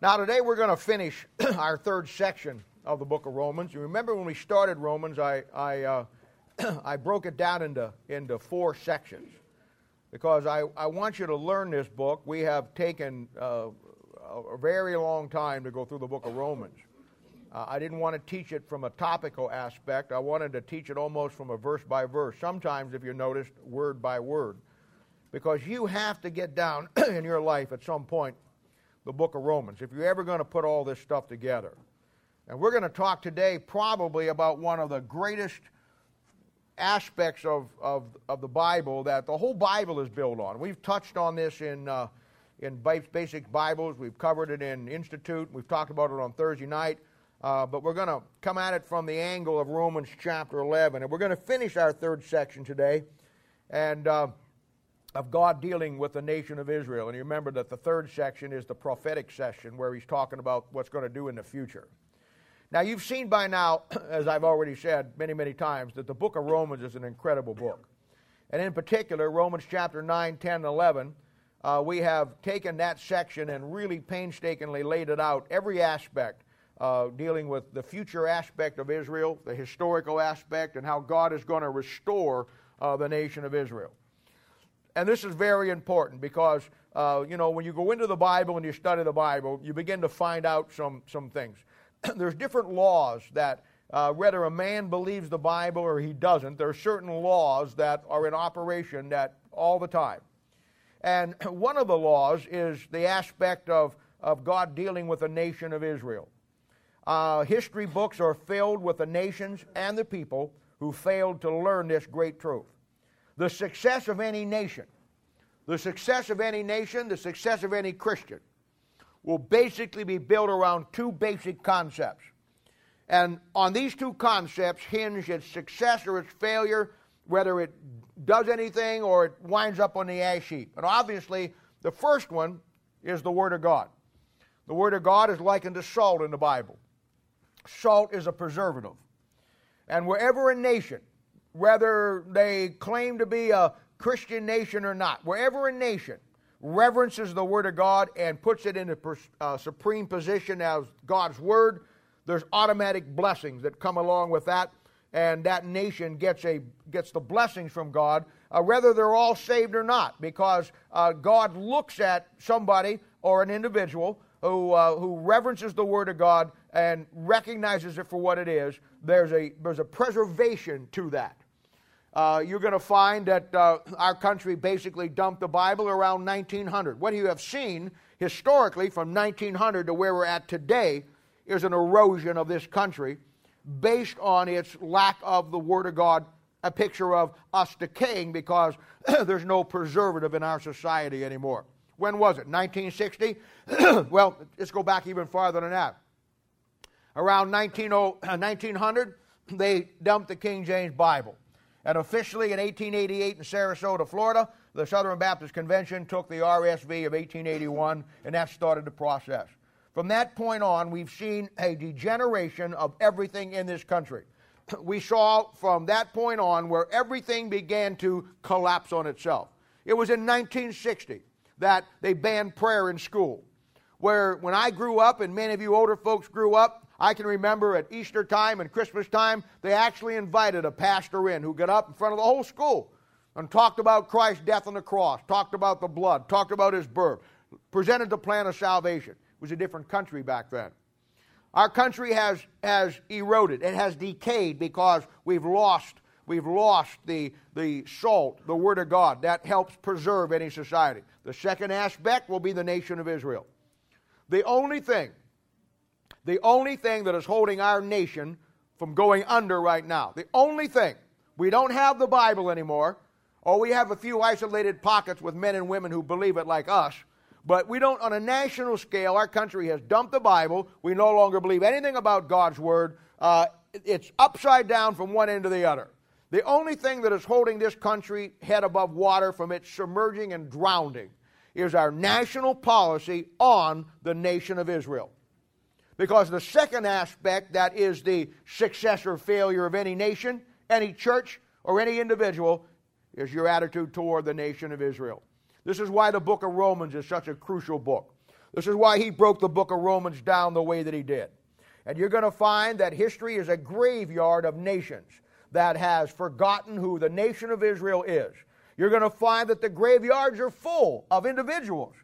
Now, today we're going to finish our third section of the book of Romans. You remember when we started Romans, I, I, uh, I broke it down into, into four sections because I, I want you to learn this book. We have taken uh, a very long time to go through the book of Romans. Uh, I didn't want to teach it from a topical aspect. I wanted to teach it almost from a verse by verse, sometimes, if you noticed, word by word. Because you have to get down in your life at some point the book of Romans, if you're ever going to put all this stuff together. And we're going to talk today probably about one of the greatest aspects of, of, of the Bible that the whole Bible is built on. We've touched on this in, uh, in basic Bibles, we've covered it in Institute, we've talked about it on Thursday night. Uh, but we're going to come at it from the angle of Romans chapter 11. And we're going to finish our third section today. And. Uh, of God dealing with the nation of Israel. And you remember that the third section is the prophetic section where he's talking about what's going to do in the future. Now, you've seen by now, as I've already said many, many times, that the book of Romans is an incredible book. And in particular, Romans chapter 9, 10, 11, uh, we have taken that section and really painstakingly laid it out, every aspect, uh, dealing with the future aspect of Israel, the historical aspect, and how God is going to restore uh, the nation of Israel. And this is very important because, uh, you know, when you go into the Bible and you study the Bible, you begin to find out some, some things. There's different laws that, uh, whether a man believes the Bible or he doesn't, there are certain laws that are in operation that all the time. And one of the laws is the aspect of, of God dealing with the nation of Israel. Uh, history books are filled with the nations and the people who failed to learn this great truth. The success of any nation, the success of any nation, the success of any Christian will basically be built around two basic concepts. And on these two concepts hinge its success or its failure, whether it does anything or it winds up on the ash heap. And obviously, the first one is the Word of God. The Word of God is likened to salt in the Bible. Salt is a preservative. And wherever a nation whether they claim to be a Christian nation or not, wherever a nation reverences the Word of God and puts it in a uh, supreme position as God's Word, there's automatic blessings that come along with that, and that nation gets, a, gets the blessings from God, uh, whether they're all saved or not, because uh, God looks at somebody or an individual who, uh, who reverences the Word of God and recognizes it for what it is. There's a, there's a preservation to that. Uh, you're going to find that uh, our country basically dumped the Bible around 1900. What you have seen historically from 1900 to where we're at today is an erosion of this country based on its lack of the Word of God, a picture of us decaying because there's no preservative in our society anymore. When was it? 1960? well, let's go back even farther than that. Around 1900, they dumped the King James Bible. And officially in 1888 in Sarasota, Florida, the Southern Baptist Convention took the RSV of 1881, and that started the process. From that point on, we've seen a degeneration of everything in this country. We saw from that point on where everything began to collapse on itself. It was in 1960 that they banned prayer in school. Where when I grew up, and many of you older folks grew up, I can remember at Easter time and Christmas time, they actually invited a pastor in who got up in front of the whole school and talked about Christ's death on the cross, talked about the blood, talked about his birth, presented the plan of salvation. It was a different country back then. Our country has, has eroded, it has decayed because we've lost, we've lost the, the salt, the Word of God. That helps preserve any society. The second aspect will be the nation of Israel. The only thing the only thing that is holding our nation from going under right now. The only thing. We don't have the Bible anymore, or we have a few isolated pockets with men and women who believe it like us. But we don't, on a national scale, our country has dumped the Bible. We no longer believe anything about God's Word. Uh, it's upside down from one end to the other. The only thing that is holding this country head above water from its submerging and drowning is our national policy on the nation of Israel. Because the second aspect, that is the success or failure of any nation, any church, or any individual, is your attitude toward the nation of Israel. This is why the book of Romans is such a crucial book. This is why he broke the book of Romans down the way that he did. And you're going to find that history is a graveyard of nations that has forgotten who the nation of Israel is. You're going to find that the graveyards are full of individuals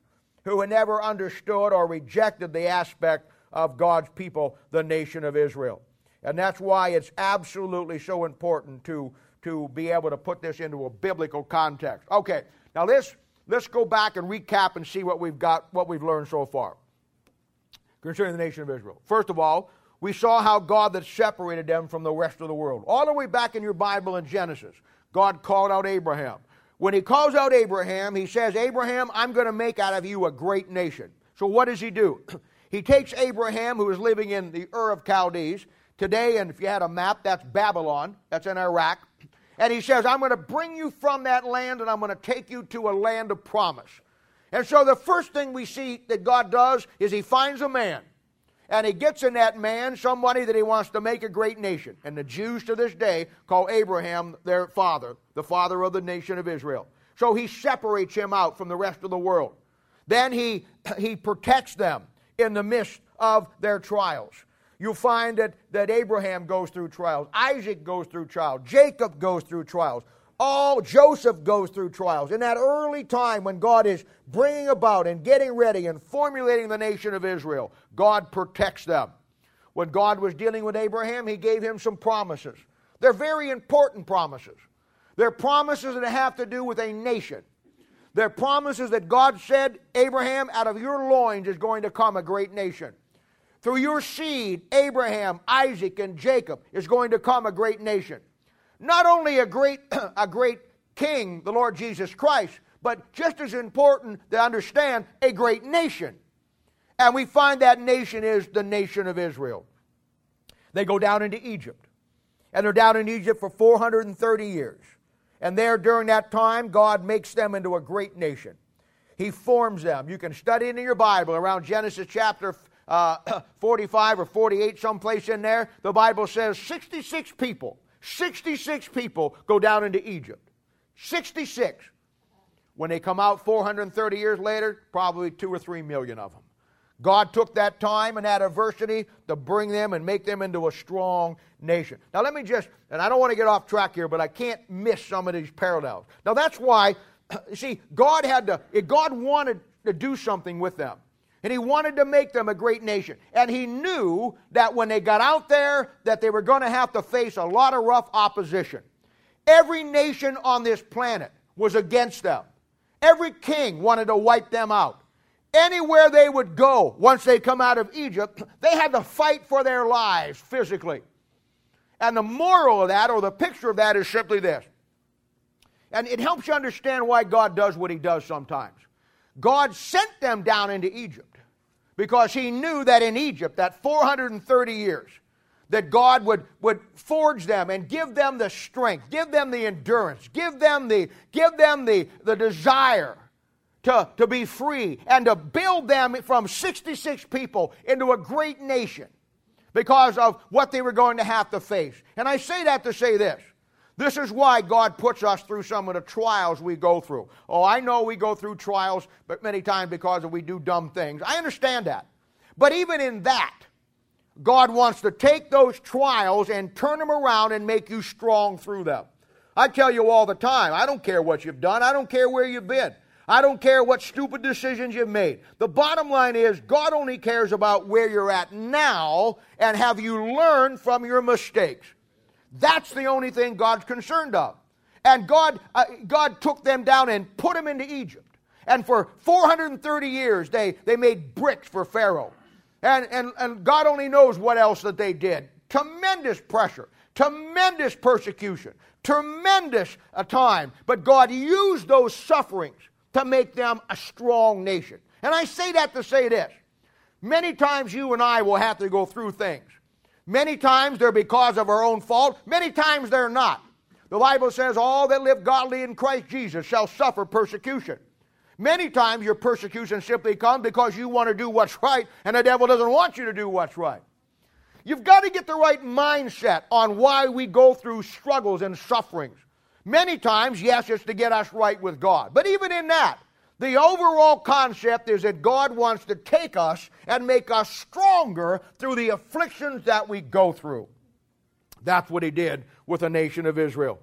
who had never understood or rejected the aspect of God's people, the nation of Israel. And that's why it's absolutely so important to, to be able to put this into a biblical context. Okay, now let's, let's go back and recap and see what we've got, what we've learned so far concerning the nation of Israel. First of all, we saw how God that separated them from the rest of the world. All the way back in your Bible in Genesis, God called out Abraham. When he calls out Abraham, he says, Abraham, I'm going to make out of you a great nation. So what does he do? he takes Abraham, who is living in the Ur of Chaldees, today, and if you had a map, that's Babylon, that's in Iraq. And he says, I'm going to bring you from that land and I'm going to take you to a land of promise. And so the first thing we see that God does is he finds a man and he gets in that man somebody that he wants to make a great nation. And the Jews to this day call Abraham their father, the father of the nation of Israel. So he separates him out from the rest of the world. Then he, he protects them in the midst of their trials. You'll find that, that Abraham goes through trials, Isaac goes through trials, Jacob goes through trials all Joseph goes through trials. In that early time when God is bringing about and getting ready and formulating the nation of Israel, God protects them. When God was dealing with Abraham, he gave him some promises. They're very important promises. They're promises that have to do with a nation. They're promises that God said, Abraham, out of your loins is going to come a great nation. Through your seed, Abraham, Isaac, and Jacob is going to come a great nation not only a great, a great king, the Lord Jesus Christ, but just as important to understand, a great nation. And we find that nation is the nation of Israel. They go down into Egypt. And they're down in Egypt for 430 years. And there, during that time, God makes them into a great nation. He forms them. You can study it in your Bible around Genesis chapter uh, 45 or 48, someplace in there. The Bible says 66 people 66 people go down into Egypt. 66. When they come out 430 years later, probably two or three million of them. God took that time and that adversity to bring them and make them into a strong nation. Now, let me just, and I don't want to get off track here, but I can't miss some of these parallels. Now, that's why, you see, God had to, God wanted to do something with them and he wanted to make them a great nation. And he knew that when they got out there that they were going to have to face a lot of rough opposition. Every nation on this planet was against them. Every king wanted to wipe them out. Anywhere they would go once they come out of Egypt, they had to fight for their lives physically. And the moral of that, or the picture of that, is simply this. And it helps you understand why God does what he does sometimes. God sent them down into Egypt because he knew that in Egypt, that 430 years, that God would, would forge them and give them the strength, give them the endurance, give them the, give them the, the desire to, to be free and to build them from 66 people into a great nation because of what they were going to have to face. And I say that to say this this is why God puts us through some of the trials we go through. Oh, I know we go through trials, but many times because we do dumb things. I understand that. But even in that, God wants to take those trials and turn them around and make you strong through them. I tell you all the time, I don't care what you've done, I don't care where you've been. I don't care what stupid decisions you've made. The bottom line is, God only cares about where you're at now and have you learned from your mistakes. That's the only thing God's concerned of. And God, uh, God took them down and put them into Egypt. And for 430 years, they, they made bricks for Pharaoh. And, and, and God only knows what else that they did. Tremendous pressure, tremendous persecution, tremendous uh, time. But God used those sufferings to make them a strong nation. And I say that to say this. Many times you and I will have to go through things. Many times they're because of our own fault, many times they're not. The Bible says, All that live godly in Christ Jesus shall suffer persecution. Many times your persecution simply comes because you want to do what's right and the devil doesn't want you to do what's right. You've got to get the right mindset on why we go through struggles and sufferings. Many times, yes, it's to get us right with God. But even in that, The overall concept is that God wants to take us and make us stronger through the afflictions that we go through. That's what he did with the nation of Israel.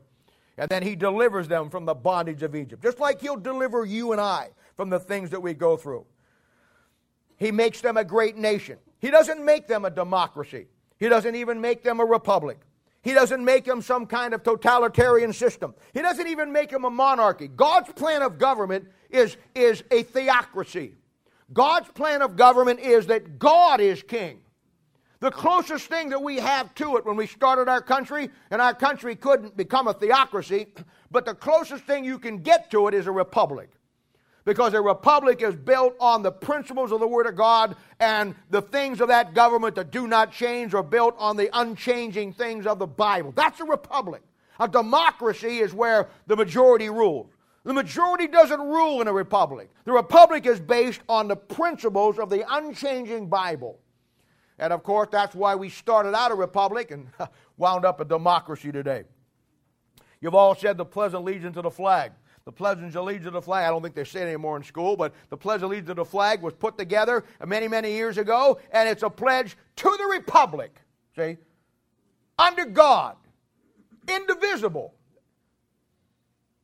And then he delivers them from the bondage of Egypt, just like he'll deliver you and I from the things that we go through. He makes them a great nation. He doesn't make them a democracy, he doesn't even make them a republic. He doesn't make him some kind of totalitarian system. He doesn't even make him a monarchy. God's plan of government is, is a theocracy. God's plan of government is that God is king. The closest thing that we have to it when we started our country, and our country couldn't become a theocracy, but the closest thing you can get to it is a republic. Because a republic is built on the principles of the Word of God, and the things of that government that do not change are built on the unchanging things of the Bible. That's a republic. A democracy is where the majority rules. The majority doesn't rule in a republic. The republic is based on the principles of the unchanging Bible. And of course, that's why we started out a republic and wound up a democracy today. You've all said the pleasant allegiance to the flag. The pledge of allegiance to the flag, I don't think they say it anymore in school, but the pledge of allegiance to the flag was put together many, many years ago, and it's a pledge to the republic, see, under God, indivisible,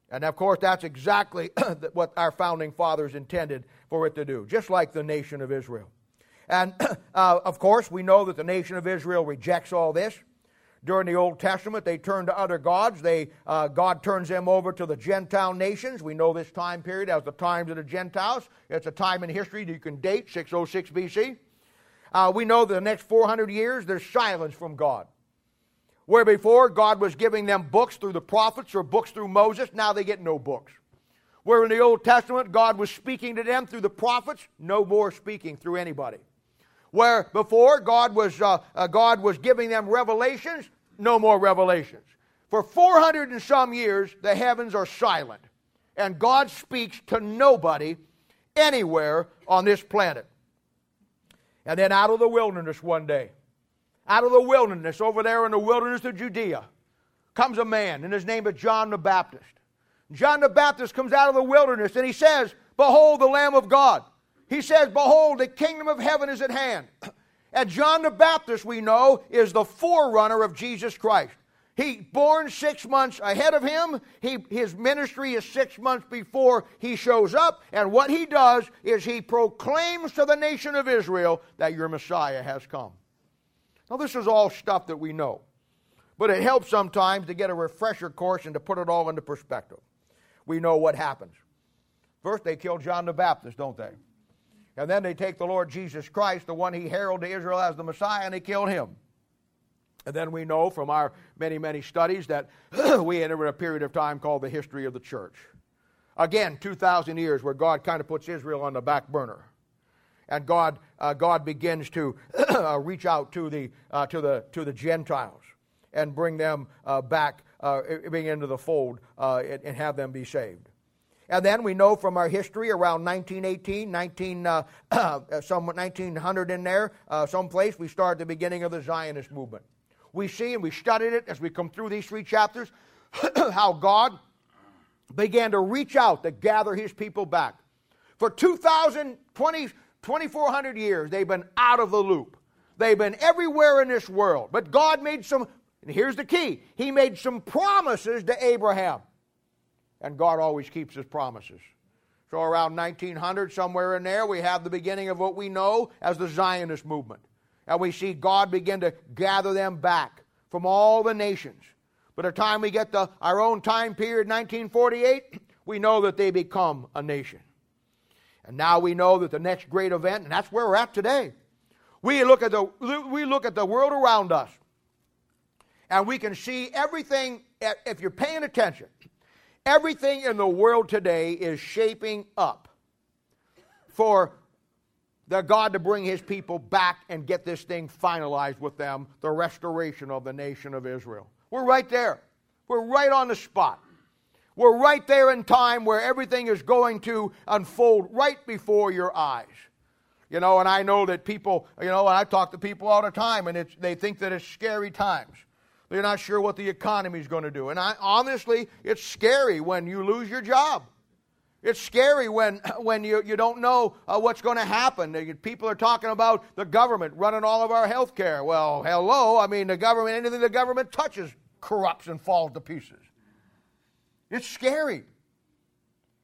and of course, that's exactly what our founding fathers intended for it to do, just like the nation of Israel. And uh, of course, we know that the nation of Israel rejects all this. During the Old Testament, they turn to other gods. They, uh, God turns them over to the Gentile nations. We know this time period as the times of the Gentiles. It's a time in history that you can date, 606 BC. Uh, we know the next 400 years, there's silence from God. Where before God was giving them books through the prophets or books through Moses, now they get no books. Where in the Old Testament God was speaking to them through the prophets, no more speaking through anybody. Where before God was, uh, uh, God was giving them revelations, no more revelations. For 400 and some years, the heavens are silent, and God speaks to nobody anywhere on this planet. And then out of the wilderness one day, out of the wilderness, over there in the wilderness of Judea, comes a man, and his name is John the Baptist. John the Baptist comes out of the wilderness and he says, Behold the Lamb of God. He says, Behold, the kingdom of heaven is at hand. And John the Baptist, we know, is the forerunner of Jesus Christ. He born six months ahead of him. He, his ministry is six months before he shows up. And what he does is he proclaims to the nation of Israel that your Messiah has come. Now, this is all stuff that we know, but it helps sometimes to get a refresher course and to put it all into perspective. We know what happens. First, they kill John the Baptist, don't they? And then they take the Lord Jesus Christ, the one he heralded to Israel as the Messiah, and they killed him. And then we know from our many, many studies that we enter a period of time called the history of the church. Again, 2,000 years where God kind of puts Israel on the back burner and God, uh, God begins to uh, reach out to the, uh, to, the, to the Gentiles and bring them uh, back, uh, into the fold, uh, and, have them be saved. And then we know from our history around 1918, 19, uh, uh, some 1900 in there, uh, someplace, we start the beginning of the Zionist movement. We see and we studied it as we come through these three chapters how God began to reach out to gather his people back. For 2020, 2,400 years, they've been out of the loop. They've been everywhere in this world. But God made some, and here's the key He made some promises to Abraham. And God always keeps His promises. So around 1900, somewhere in there, we have the beginning of what we know as the Zionist movement. And we see God begin to gather them back from all the nations. By the time we get to our own time period, 1948, we know that they become a nation. And now we know that the next great event, and that's where we're at today. We look at the, we look at the world around us, and we can see everything, if you're paying attention, everything in the world today is shaping up for the God to bring his people back and get this thing finalized with them, the restoration of the nation of Israel. We're right there. We're right on the spot. We're right there in time where everything is going to unfold right before your eyes. You know, and I know that people, you know, and I talk to people all the time, and they think that it's scary times. They're not sure what the economy is going to do. And I, honestly, it's scary when you lose your job. It's scary when, when you, you don't know uh, what's going to happen. People are talking about the government running all of our health care. Well, hello. I mean, the government, anything the government touches corrupts and falls to pieces. It's scary.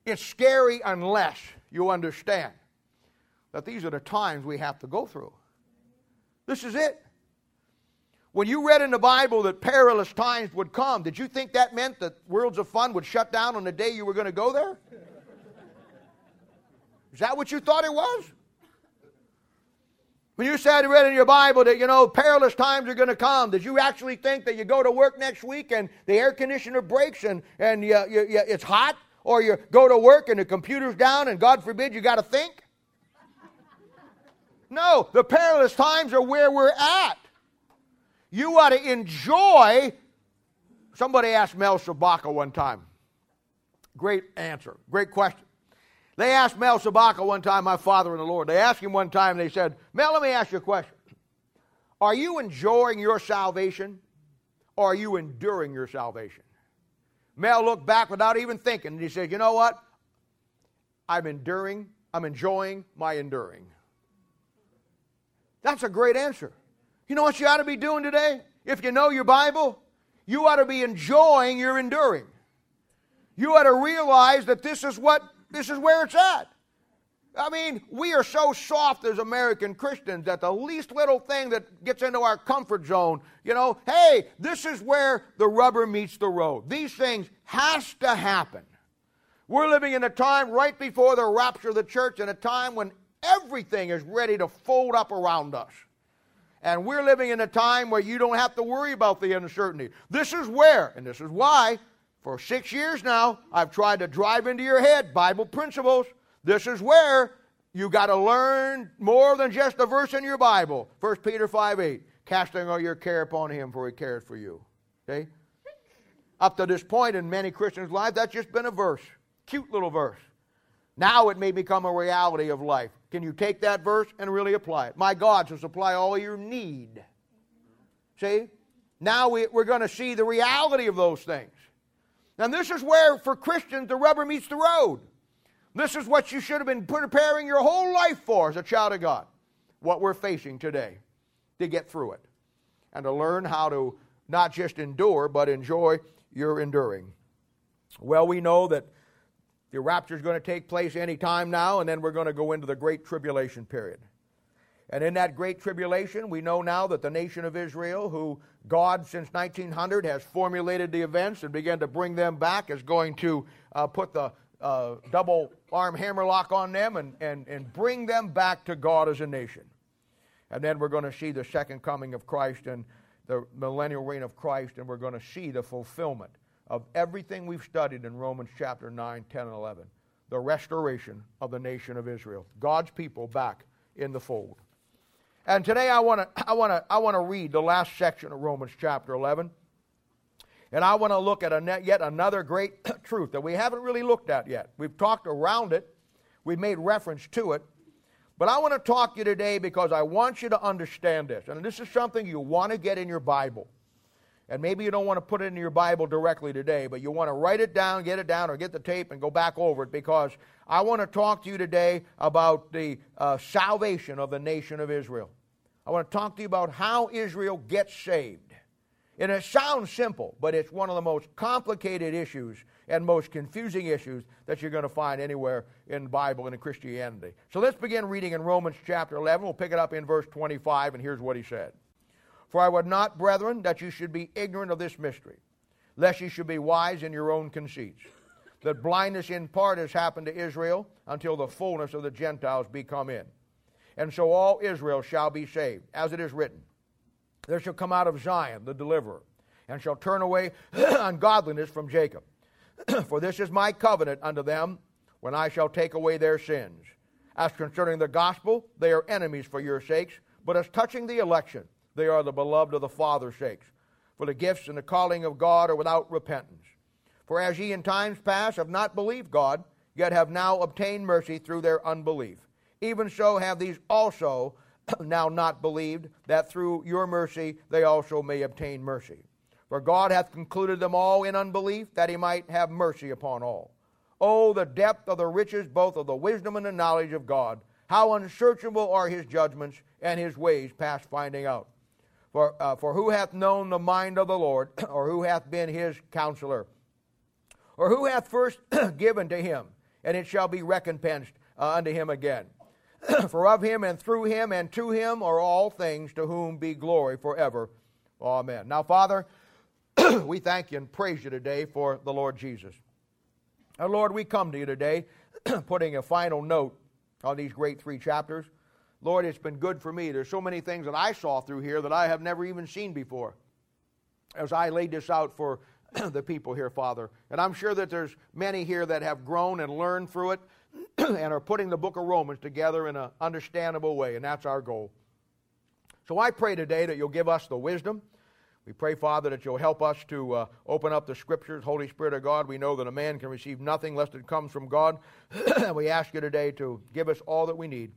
It's scary unless you understand that these are the times we have to go through. This is it. When you read in the Bible that perilous times would come, did you think that meant that Worlds of Fun would shut down on the day you were going to go there? Is that what you thought it was? When you said you read in your Bible that, you know, perilous times are going to come, did you actually think that you go to work next week and the air conditioner breaks and, and you, you, you, it's hot? Or you go to work and the computer's down and God forbid you got to think? No, the perilous times are where we're at. You ought to enjoy. Somebody asked Mel Shabaka one time. Great answer, great question. They asked Mel Sabaka one time, my father in the Lord, they asked him one time, they said, Mel, let me ask you a question. Are you enjoying your salvation or are you enduring your salvation? Mel looked back without even thinking and he said, You know what? I'm enduring, I'm enjoying my enduring. That's a great answer. You know what you ought to be doing today? If you know your Bible, you ought to be enjoying your enduring. You ought to realize that this is what this is where it's at. I mean, we are so soft as American Christians that the least little thing that gets into our comfort zone, you know, hey, this is where the rubber meets the road. These things has to happen. We're living in a time right before the rapture of the church, in a time when everything is ready to fold up around us. And we're living in a time where you don't have to worry about the uncertainty. This is where, and this is why for six years now, I've tried to drive into your head Bible principles. This is where you got to learn more than just a verse in your Bible. 1 Peter 5 8. Casting all your care upon him, for he cares for you. Okay? Up to this point in many Christians' lives, that's just been a verse. Cute little verse. Now it may become a reality of life. Can you take that verse and really apply it? My God shall supply all your need. See? Now we, are going to see the reality of those things. And this is where, for Christians, the rubber meets the road. This is what you should have been preparing your whole life for as a child of God. What we're facing today to get through it and to learn how to not just endure, but enjoy your enduring. Well, we know that the rapture is going to take place any time now, and then we're going to go into the Great Tribulation period. And in that great tribulation, we know now that the nation of Israel, who God since 1900 has formulated the events and began to bring them back, is going to uh, put the uh, double arm hammerlock on them and, and, and bring them back to God as a nation. And then we're going to see the second coming of Christ and the millennial reign of Christ, and we're going to see the fulfillment of everything we've studied in Romans chapter 9, 10, and 11 the restoration of the nation of Israel, God's people back in the fold. And today I want to I want to I want to read the last section of Romans chapter 11. And I want to look at a, yet another great truth that we haven't really looked at yet. We've talked around it, we've made reference to it, but I want to talk to you today because I want you to understand this. And this is something you want to get in your Bible. And maybe you don't want to put it in your Bible directly today, but you want to write it down, get it down, or get the tape and go back over it because I want to talk to you today about the uh, salvation of the nation of Israel. I want to talk to you about how Israel gets saved. And it sounds simple, but it's one of the most complicated issues and most confusing issues that you're going to find anywhere in the Bible and in Christianity. So let's begin reading in Romans chapter 11. We'll pick it up in verse 25, and here's what he said For I would not, brethren, that you should be ignorant of this mystery, lest you should be wise in your own conceits that blindness in part has happened to Israel until the fullness of the Gentiles be come in. And so all Israel shall be saved, as it is written. There shall come out of Zion the deliverer, and shall turn away ungodliness from Jacob. For this is my covenant unto them when I shall take away their sins. As concerning the gospel, they are enemies for your sakes, but as touching the election, they are the beloved of the Father's sakes. For the gifts and the calling of God are without repentance. For as ye in times past have not believed God, yet have now obtained mercy through their unbelief, even so have these also now not believed, that through your mercy they also may obtain mercy. For God hath concluded them all in unbelief, that he might have mercy upon all. Oh, the depth of the riches both of the wisdom and the knowledge of God. How unsearchable are his judgments and his ways past finding out. For, uh, for who hath known the mind of the Lord, or who hath been his counselor? Or who hath first given to him, and it shall be recompensed uh, unto him again? for of him and through him and to him are all things, to whom be glory forever. Amen. Now, Father, we thank you and praise you today for the Lord Jesus. Our Lord, we come to you today putting a final note on these great three chapters. Lord, it's been good for me. There's so many things that I saw through here that I have never even seen before. As I laid this out for the people here, Father. And I'm sure that there's many here that have grown and learned through it and are putting the book of Romans together in an understandable way, and that's our goal. So I pray today that you'll give us the wisdom. We pray, Father, that you'll help us to uh, open up the Scriptures. Holy Spirit of God, we know that a man can receive nothing lest it comes from God. we ask you today to give us all that we need,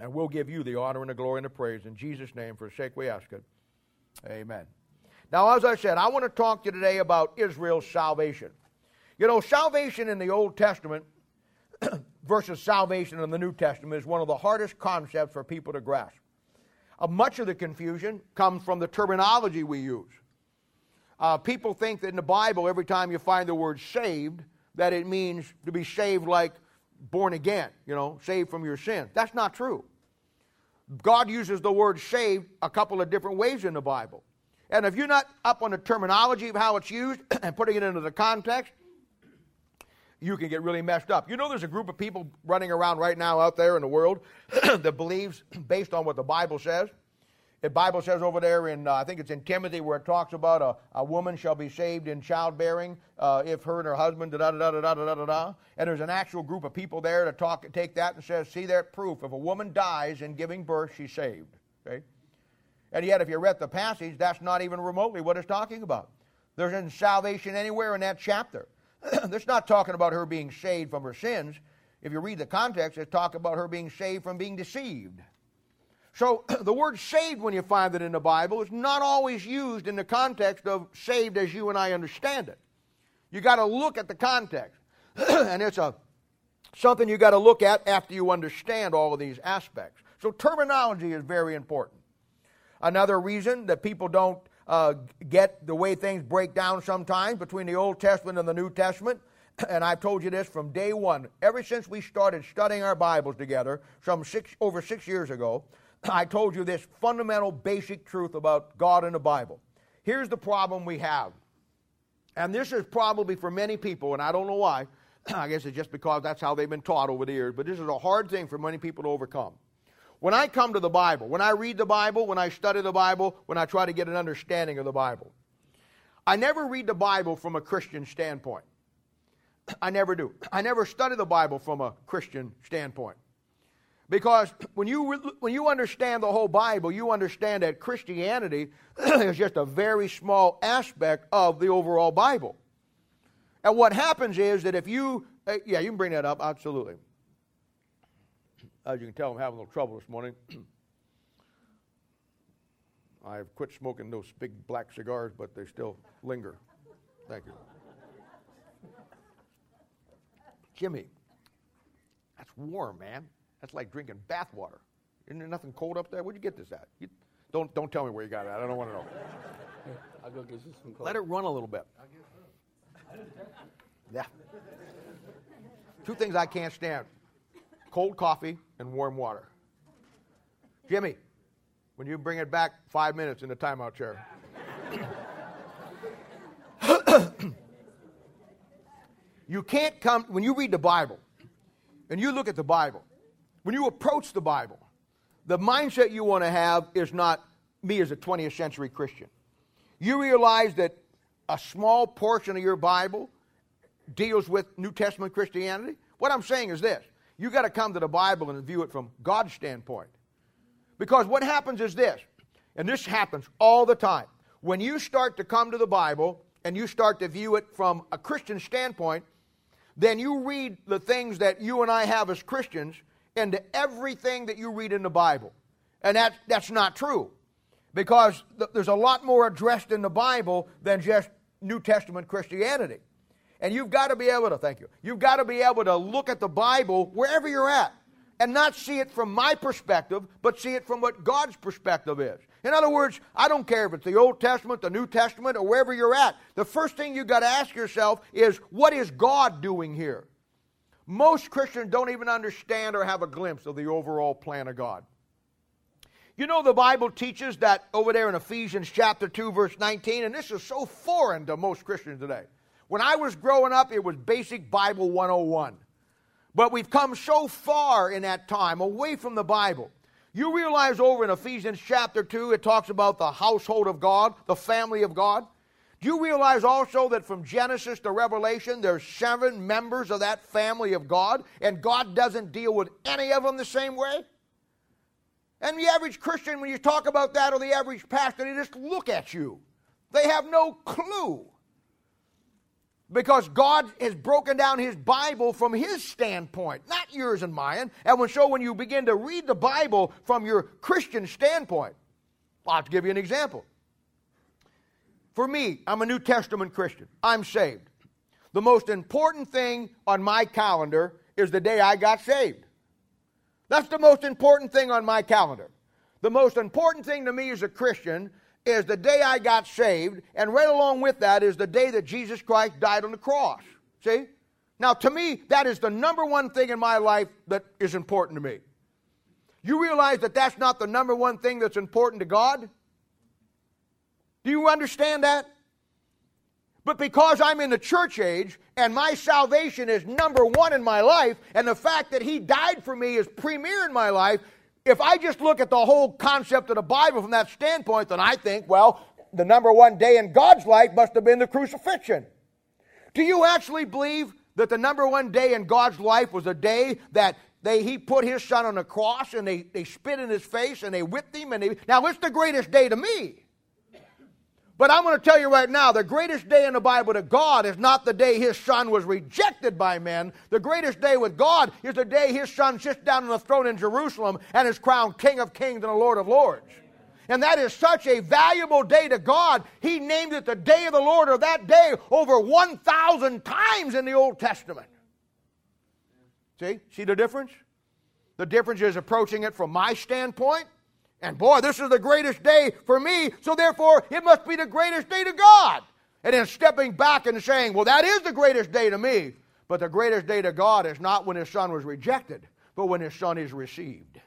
and we'll give you the honor and the glory and the praise. In Jesus' name, for the sake we ask it. Amen. Now, as I said, I want to talk to you today about Israel's salvation. You know, salvation in the Old Testament versus salvation in the New Testament is one of the hardest concepts for people to grasp. Uh, much of the confusion comes from the terminology we use. Uh, people think that in the Bible, every time you find the word saved, that it means to be saved like born again, you know, saved from your sins. That's not true. God uses the word saved a couple of different ways in the Bible. And if you're not up on the terminology of how it's used and putting it into the context, you can get really messed up. You know, there's a group of people running around right now out there in the world that believes, based on what the Bible says, the Bible says over there in, uh, I think it's in Timothy, where it talks about a, a woman shall be saved in childbearing uh, if her and her husband, da da da da da da da da. And there's an actual group of people there to talk, take that and says, see that proof. If a woman dies in giving birth, she's saved. Okay? And yet, if you read the passage, that's not even remotely what it's talking about. There's no salvation anywhere in that chapter. That's not talking about her being saved from her sins. If you read the context, it's talking about her being saved from being deceived. So the word saved, when you find it in the Bible, is not always used in the context of saved as you and I understand it. You got to look at the context. and it's a something you got to look at after you understand all of these aspects. So terminology is very important. Another reason that people don't uh, get the way things break down sometimes between the Old Testament and the New Testament. And I've told you this from day one. Ever since we started studying our Bibles together, some six, over six years ago, I told you this fundamental basic truth about God and the Bible. Here's the problem we have. And this is probably for many people, and I don't know why. I guess it's just because that's how they've been taught over the years, but this is a hard thing for many people to overcome. When I come to the Bible, when I read the Bible, when I study the Bible, when I try to get an understanding of the Bible, I never read the Bible from a Christian standpoint. I never do. I never study the Bible from a Christian standpoint. Because when you, when you understand the whole Bible, you understand that Christianity is just a very small aspect of the overall Bible. And what happens is that if you, uh, yeah, you can bring that up, absolutely. As you can tell, I'm having a little trouble this morning. I've quit smoking those big black cigars, but they still linger. Thank you. Jimmy, that's warm, man. That's like drinking bath water. Isn't there nothing cold up there? Where'd you get this at? You, don't, don't tell me where you got it. I don't want to know. I'll go get you some cold. Let it run a little bit. Yeah. Two things I can't stand cold coffee and warm water. Jimmy, when you bring it back five minutes in the timeout chair. you can't come, when you read the Bible and you look at the Bible, when you approach the Bible, the mindset you want to have is not me as a 20th century Christian. You realize that a small portion of your Bible deals with New Testament Christianity. What I'm saying is this you got to come to the Bible and view it from God's standpoint. Because what happens is this, and this happens all the time. When you start to come to the Bible and you start to view it from a Christian standpoint, then you read the things that you and I have as Christians into everything that you read in the Bible. And that, that's not true. Because th- there's a lot more addressed in the Bible than just New Testament Christianity. And you've got to be able to, thank you, you've got to be able to look at the Bible wherever you're at and not see it from my perspective, but see it from what God's perspective is. In other words, I don't care if it's the Old Testament, the New Testament, or wherever you're at. The first thing you've got to ask yourself is, what is God doing here? Most Christians don't even understand or have a glimpse of the overall plan of God. You know, the Bible teaches that over there in Ephesians chapter 2, verse 19, and this is so foreign to most Christians today. When I was growing up, it was basic Bible 101. But we've come so far in that time away from the Bible. You realize over in Ephesians chapter 2, it talks about the household of God, the family of God. Do you realize also that from Genesis to Revelation, there's seven members of that family of God, and God doesn't deal with any of them the same way? And the average Christian, when you talk about that, or the average pastor, they just look at you. They have no clue. Because God has broken down His Bible from His standpoint, not yours and mine. And when, so when you begin to read the Bible from your Christian standpoint, I'll give you an example. For me, I'm a New Testament Christian. I'm saved. The most important thing on my calendar is the day I got saved. That's the most important thing on my calendar. The most important thing to me as a Christian is the day I got saved, and right along with that is the day that Jesus Christ died on the cross. See? Now, to me, that is the number one thing in my life that is important to me. You realize that that's not the number one thing that's important to God? Do you understand that? But because I'm in the church age and my salvation is number one in my life, and the fact that He died for me is premier in my life, if I just look at the whole concept of the Bible from that standpoint, then I think, well, the number one day in God's life must have been the crucifixion. Do you actually believe that the number one day in God's life was a day that they, he put his son on the cross and they, they spit in his face and they whipped him? And they, now, it's the greatest day to me. But I'm going to tell you right now the greatest day in the Bible to God is not the day his son was rejected by men. The greatest day with God is the day his son sits down on the throne in Jerusalem and is crowned King of Kings and the Lord of Lords. And that is such a valuable day to God. He named it the day of the Lord or that day over 1,000 times in the Old Testament. See? See the difference? The difference is approaching it from my standpoint and boy, this is the greatest day for me, so therefore it must be the greatest day to God. And then stepping back and saying, well, that is the greatest day to me. But the greatest day to God is not when his son was rejected, but when his son is received.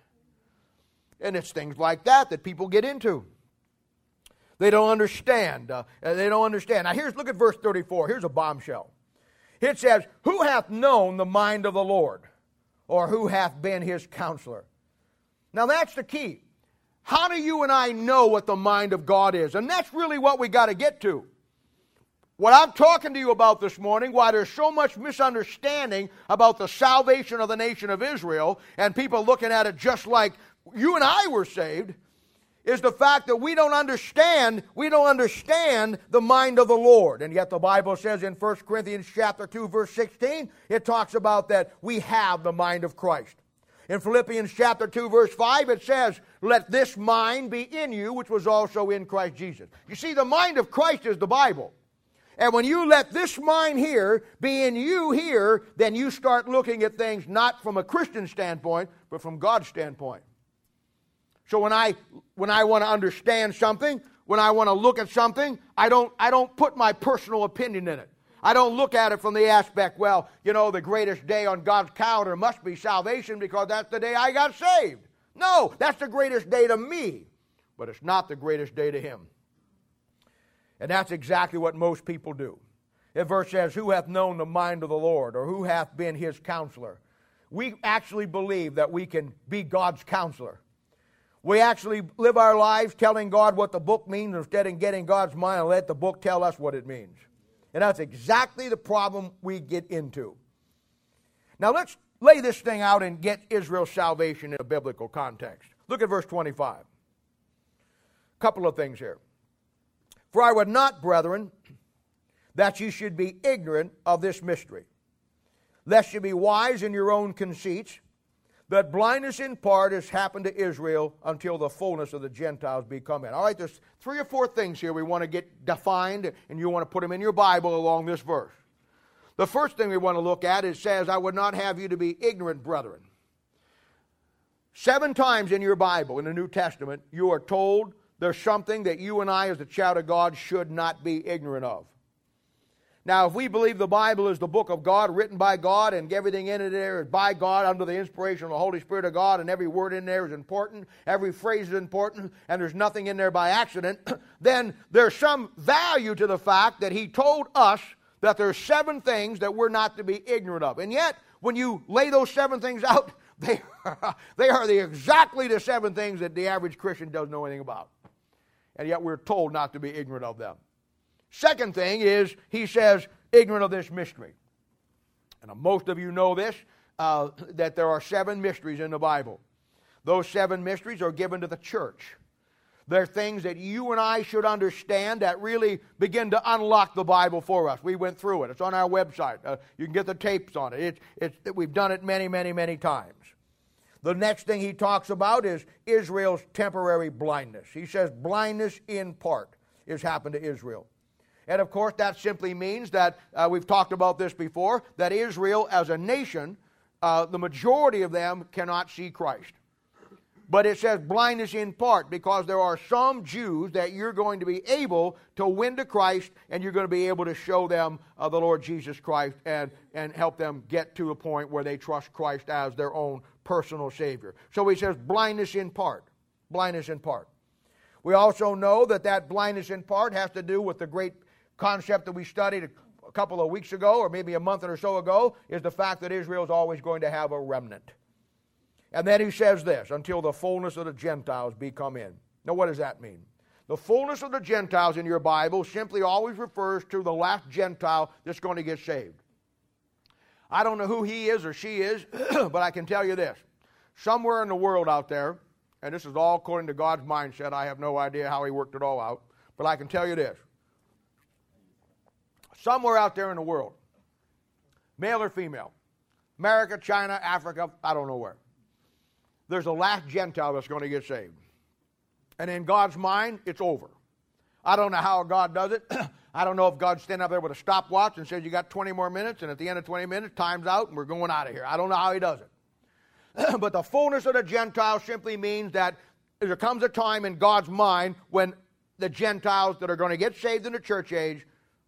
And it's things like that that people get into. They don't understand. Uh, they don't understand. Now, here's look at verse 34. Here's a bombshell. It says, Who hath known the mind of the Lord? Or who hath been his counselor? Now, that's the key. How do you and I know what the mind of God is? And that's really what we got to get to. What I'm talking to you about this morning, why there's so much misunderstanding about the salvation of the nation of Israel, and people looking at it just like you and I were saved, is the fact that we don't understand, we don't understand the mind of the Lord. And yet the Bible says in 1 Corinthians chapter 2, verse 16, it talks about that we have the mind of Christ. In Philippians chapter 2, verse 5, it says, Let this mind be in you, which was also in Christ Jesus. You see, the mind of Christ is the Bible. And when you let this mind here be in you here, then you start looking at things not from a Christian standpoint, but from God's standpoint. So when I when I want to understand something, when I want to look at something, I don't I don't put my personal opinion in it. I don't look at it from the aspect, well, you know, the greatest day on God's calendar must be salvation because that's the day I got saved. No, that's the greatest day to me, but it's not the greatest day to Him. And that's exactly what most people do. If verse says, Who hath known the mind of the Lord, or who hath been his counselor? We actually believe that we can be God's counselor. We actually live our lives telling God what the book means instead of getting God's mind and let the book tell us what it means. And that's exactly the problem we get into. Now let's lay this thing out and get Israel's salvation in a biblical context. Look at verse 25. A couple of things here. For I would not, brethren, that you should be ignorant of this mystery, lest you be wise in your own conceits that blindness in part has happened to Israel until the fullness of the Gentiles be come in. All right, there's three or four things here we want to get defined, and you want to put them in your Bible along this verse. The first thing we want to look at is says, I would not have you to be ignorant, brethren. Seven times in your Bible, in the New Testament, you are told there's something that you and I, as the child of God, should not be ignorant of. Now, if we believe the Bible is the book of God, written by God, and everything in it there is by God under the inspiration of the Holy Spirit of God, and every word in there is important, every phrase is important, and there's nothing in there by accident, then there's some value to the fact that He told us that there's seven things that we're not to be ignorant of. And yet, when you lay those seven things out, they are, they are the exactly the seven things that the average Christian doesn't know anything about. And yet we're told not to be ignorant of them. Second thing is, he says, ignorant of this mystery. And most of you know this, uh, that there are seven mysteries in the Bible. Those seven mysteries are given to the church. They're things that you and I should understand that really begin to unlock the Bible for us. We went through it. It's on our website. Uh, you can get the tapes on it. It's, it's, we've done it many, many, many times. The next thing he talks about is Israel's temporary blindness. He says blindness in part has happened to Israel. And of course, that simply means that, uh, we've talked about this before, that Israel as a nation, uh, the majority of them cannot see Christ. But it says blindness in part because there are some Jews that you're going to be able to win to Christ and you're going to be able to show them uh, the Lord Jesus Christ and, and help them get to a point where they trust Christ as their own personal Savior. So he says blindness in part. Blindness in part. We also know that that blindness in part has to do with the great concept that we studied a couple of weeks ago, or maybe a month or so ago, is the fact that Israel is always going to have a remnant. And then he says this until the fullness of the Gentiles be come in. Now, what does that mean? The fullness of the Gentiles in your Bible simply always refers to the last Gentile that's going to get saved. I don't know who he is or she is, but I can tell you this. Somewhere in the world out there, and this is all according to God's mindset, I have no idea how he worked it all out, but I can tell you this somewhere out there in the world, male or female, America, China, Africa, I don't know where, there's a last Gentile that's going to get saved. And in God's mind, it's over. I don't know how God does it. I don't know if God's standing up there with a stopwatch and says, You got 20 more minutes, and at the end of 20 minutes, time's out, and we're going out of here. I don't know how He does it. but the fullness of the Gentiles simply means that there comes a time in God's mind when the Gentiles that are going to get saved in the church age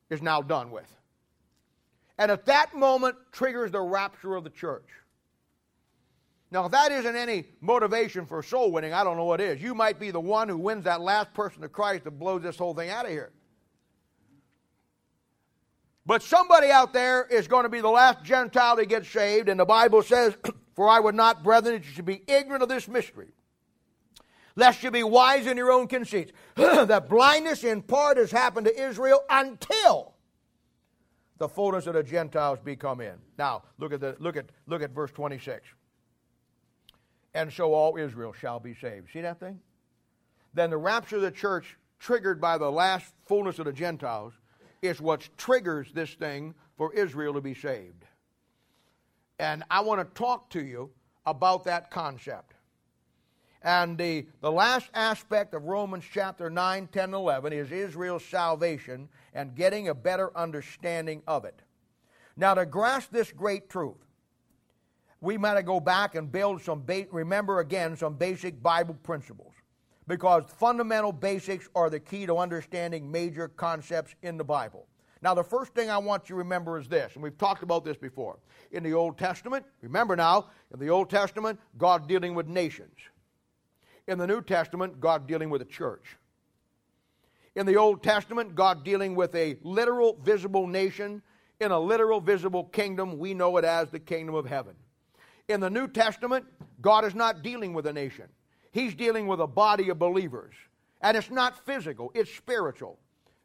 is now done with. And at that moment triggers the rapture of the church. Now, if that isn't any motivation for soul winning, I don't know what is. You might be the one who wins that last person to Christ that blows this whole thing out of here. But somebody out there is going to be the last Gentile to get saved, and the Bible says, For I would not, brethren, that you should be ignorant of this mystery, lest you be wise in your own conceits. that blindness in part has happened to Israel until the fullness of the Gentiles be come in. Now, look at, the, look at, look at verse 26. And so all Israel shall be saved. See that thing? Then the rapture of the church, triggered by the last fullness of the Gentiles, is what triggers this thing for Israel to be saved. And I want to talk to you about that concept. And the, the last aspect of Romans chapter 9, 10, 11 is Israel's salvation and getting a better understanding of it. Now, to grasp this great truth, we might go back and build some, ba- remember again, some basic Bible principles. Because fundamental basics are the key to understanding major concepts in the Bible. Now, the first thing I want you to remember is this, and we've talked about this before. In the Old Testament, remember now, in the Old Testament, God dealing with nations. In the New Testament, God dealing with a church. In the Old Testament, God dealing with a literal, visible nation in a literal, visible kingdom. We know it as the kingdom of heaven. In the New Testament, God is not dealing with a nation, He's dealing with a body of believers. And it's not physical, it's spiritual.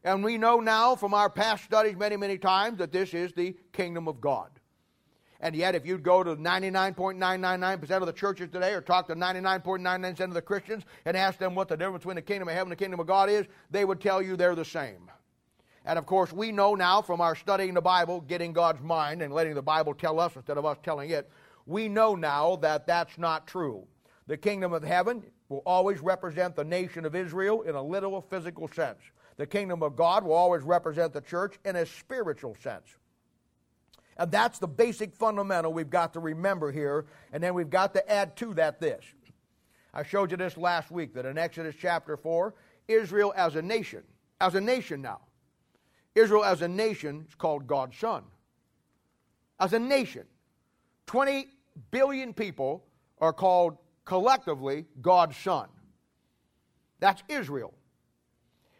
And we know now from our past studies many, many times that this is the kingdom of God. And yet, if you'd go to 99.999% of the churches today or talk to 99.99% of the Christians and ask them what the difference between the kingdom of heaven and the kingdom of God is, they would tell you they're the same. And of course, we know now from our studying the Bible, getting God's mind and letting the Bible tell us instead of us telling it, we know now that that's not true. The kingdom of heaven will always represent the nation of Israel in a literal physical sense. The kingdom of God will always represent the church in a spiritual sense. And that's the basic fundamental we've got to remember here. And then we've got to add to that this. I showed you this last week that in Exodus chapter 4, Israel as a nation, as a nation now, Israel as a nation is called God's son. As a nation, 20 billion people are called collectively God's son. That's Israel.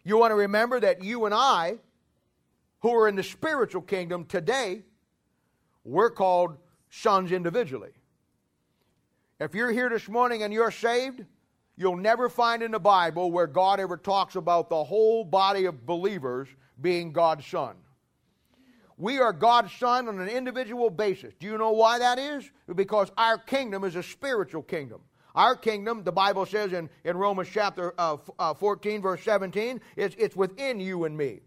You want to remember that you and I, who are in the spiritual kingdom today, we're called sons individually. If you're here this morning and you're saved, you'll never find in the Bible where God ever talks about the whole body of believers being God's son. We are God's son on an individual basis. Do you know why that is? Because our kingdom is a spiritual kingdom. Our kingdom, the Bible says in, in Romans chapter uh, uh, 14, verse 17, it's, it's within you and me.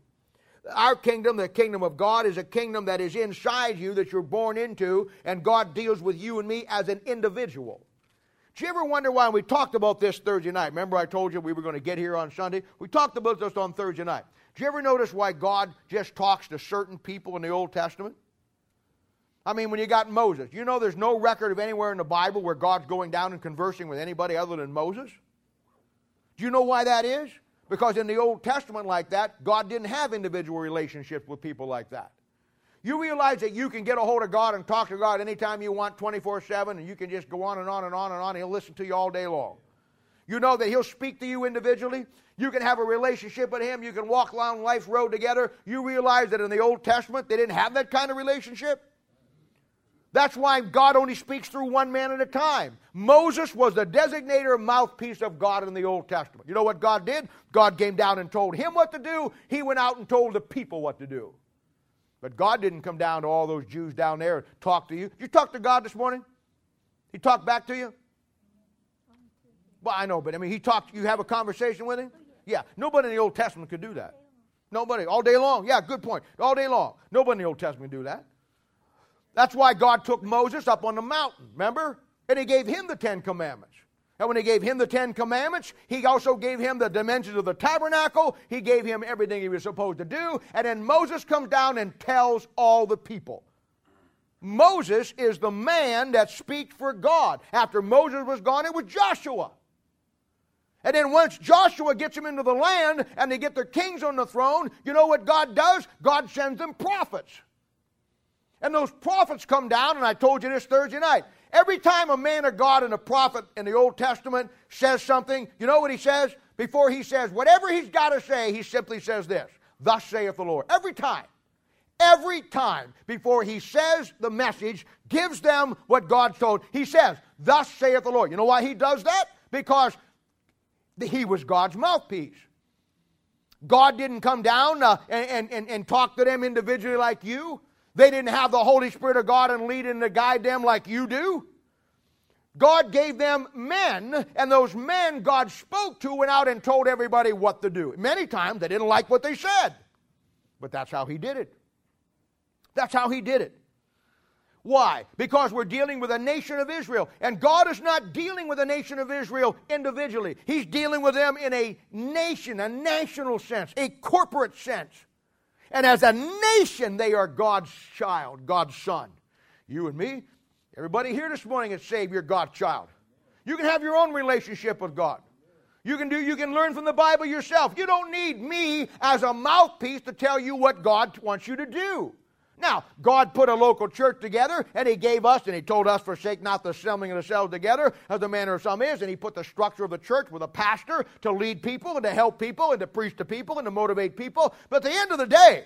Our kingdom, the kingdom of God, is a kingdom that is inside you that you're born into, and God deals with you and me as an individual. Do you ever wonder why we talked about this Thursday night? Remember, I told you we were going to get here on Sunday? We talked about this on Thursday night. Do you ever notice why God just talks to certain people in the Old Testament? I mean, when you got Moses, you know there's no record of anywhere in the Bible where God's going down and conversing with anybody other than Moses? Do you know why that is? Because in the Old Testament, like that, God didn't have individual relationships with people like that. You realize that you can get a hold of God and talk to God anytime you want 24 7, and you can just go on and on and on and on. He'll listen to you all day long. You know that He'll speak to you individually. You can have a relationship with Him. You can walk along life's road together. You realize that in the Old Testament, they didn't have that kind of relationship. That's why God only speaks through one man at a time. Moses was the designated mouthpiece of God in the Old Testament. You know what God did? God came down and told him what to do. He went out and told the people what to do. But God didn't come down to all those Jews down there and talk to you. Did you talk to God this morning? He talked back to you? Well, I know, but I mean, he talked, you have a conversation with him? Yeah. Nobody in the Old Testament could do that. Nobody. All day long. Yeah, good point. All day long. Nobody in the Old Testament could do that. That's why God took Moses up on the mountain, remember? And he gave him the Ten Commandments. And when he gave him the Ten Commandments, he also gave him the dimensions of the tabernacle. He gave him everything he was supposed to do. And then Moses comes down and tells all the people. Moses is the man that speaks for God. After Moses was gone, it was Joshua. And then once Joshua gets them into the land and they get their kings on the throne, you know what God does? God sends them prophets. And those prophets come down, and I told you this Thursday night. Every time a man of God and a prophet in the Old Testament says something, you know what he says? Before he says whatever he's got to say, he simply says this Thus saith the Lord. Every time. Every time before he says the message, gives them what God told, he says, Thus saith the Lord. You know why he does that? Because he was God's mouthpiece. God didn't come down uh, and, and, and talk to them individually like you. They didn't have the Holy Spirit of God and lead and to guide them like you do. God gave them men, and those men God spoke to went out and told everybody what to do. Many times they didn't like what they said, but that's how He did it. That's how He did it. Why? Because we're dealing with a nation of Israel. And God is not dealing with a nation of Israel individually. He's dealing with them in a nation, a national sense, a corporate sense. And as a nation, they are God's child, God's son. You and me, everybody here this morning is saved, you're God's child. You can have your own relationship with God. You can do you can learn from the Bible yourself. You don't need me as a mouthpiece to tell you what God wants you to do. Now, God put a local church together, and He gave us, and He told us, forsake not the assembling of themselves together, as the manner of some is, and He put the structure of the church with a pastor to lead people, and to help people, and to preach to people, and to motivate people. But at the end of the day,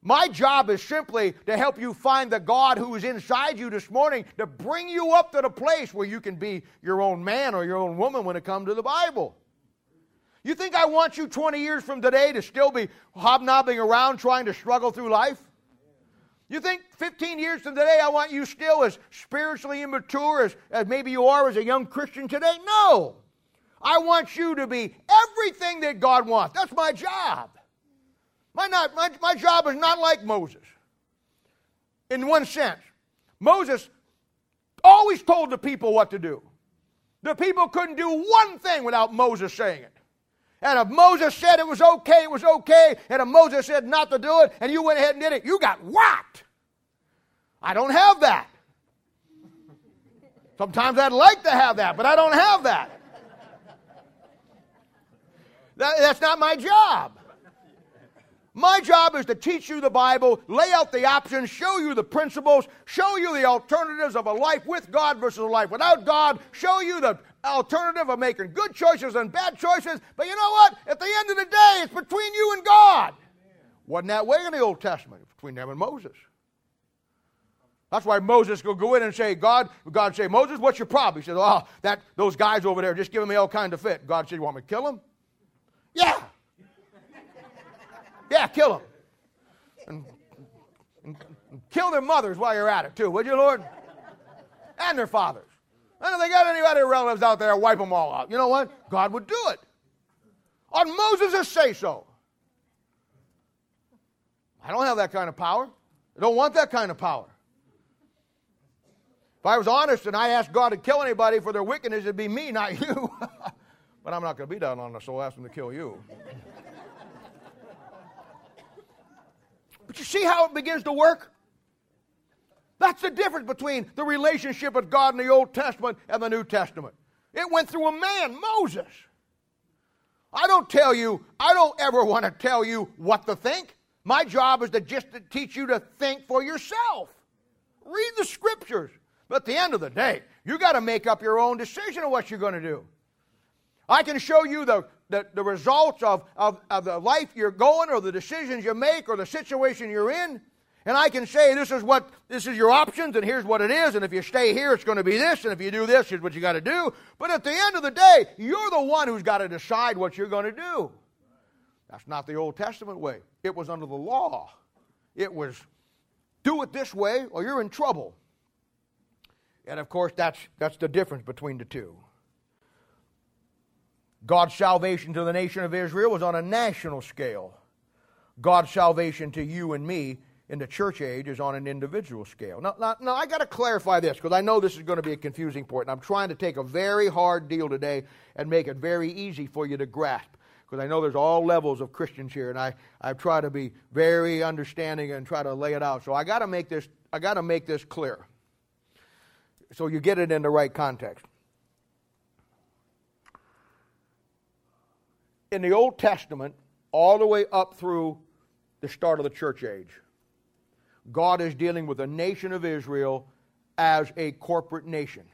my job is simply to help you find the God who is inside you this morning to bring you up to the place where you can be your own man or your own woman when it comes to the Bible. You think I want you 20 years from today to still be hobnobbing around trying to struggle through life? You think 15 years from today, I want you still as spiritually immature as, as maybe you are as a young Christian today? No. I want you to be everything that God wants. That's my job. My, not, my, my job is not like Moses in one sense. Moses always told the people what to do. The people couldn't do one thing without Moses saying it. And if Moses said it was okay, it was okay. And if Moses said not to do it, and you went ahead and did it, you got whacked. I don't have that. Sometimes I'd like to have that, but I don't have that. that that's not my job. My job is to teach you the Bible, lay out the options, show you the principles, show you the alternatives of a life with God versus a life without God, show you the alternative of making good choices and bad choices. But you know what? At the end of the day, it's between you and God. Wasn't that way in the Old Testament, between them and Moses. That's why Moses could go in and say, God, God say, Moses, what's your problem? He said, Oh, that those guys over there just giving me all kinds of fit. God said, You want me to kill them? Yeah. Yeah, kill them. And, and, and kill their mothers while you're at it, too, would you, Lord? And their fathers. And if they got any other relatives out there, wipe them all out. You know what? God would do it. On Moses' say so. I don't have that kind of power. I don't want that kind of power. If I was honest and I asked God to kill anybody for their wickedness, it'd be me, not you. but I'm not going to be that honest, so I'll ask him to kill you. but you see how it begins to work? That's the difference between the relationship with God in the Old Testament and the New Testament. It went through a man, Moses. I don't tell you, I don't ever want to tell you what to think. My job is to just to teach you to think for yourself. Read the scriptures. But at the end of the day, you got to make up your own decision of what you're going to do. I can show you the, the, the results of, of, of the life you're going or the decisions you make or the situation you're in. And I can say, this is what this is your options, and here's what it is, and if you stay here, it's going to be this, and if you do this, here's what you got to do. But at the end of the day, you're the one who's got to decide what you're going to do. That's not the Old Testament way. It was under the law. It was do it this way, or you're in trouble. And of course, that's, that's the difference between the two. God's salvation to the nation of Israel was on a national scale. God's salvation to you and me in the church age is on an individual scale. Now, now, now I got to clarify this because I know this is going to be a confusing point, and I'm trying to take a very hard deal today and make it very easy for you to grasp because I know there's all levels of Christians here, and I, I try to be very understanding and try to lay it out. So I got to make this I got to make this clear so you get it in the right context. In the Old Testament, all the way up through the start of the church age, God is dealing with the nation of Israel as a corporate nation.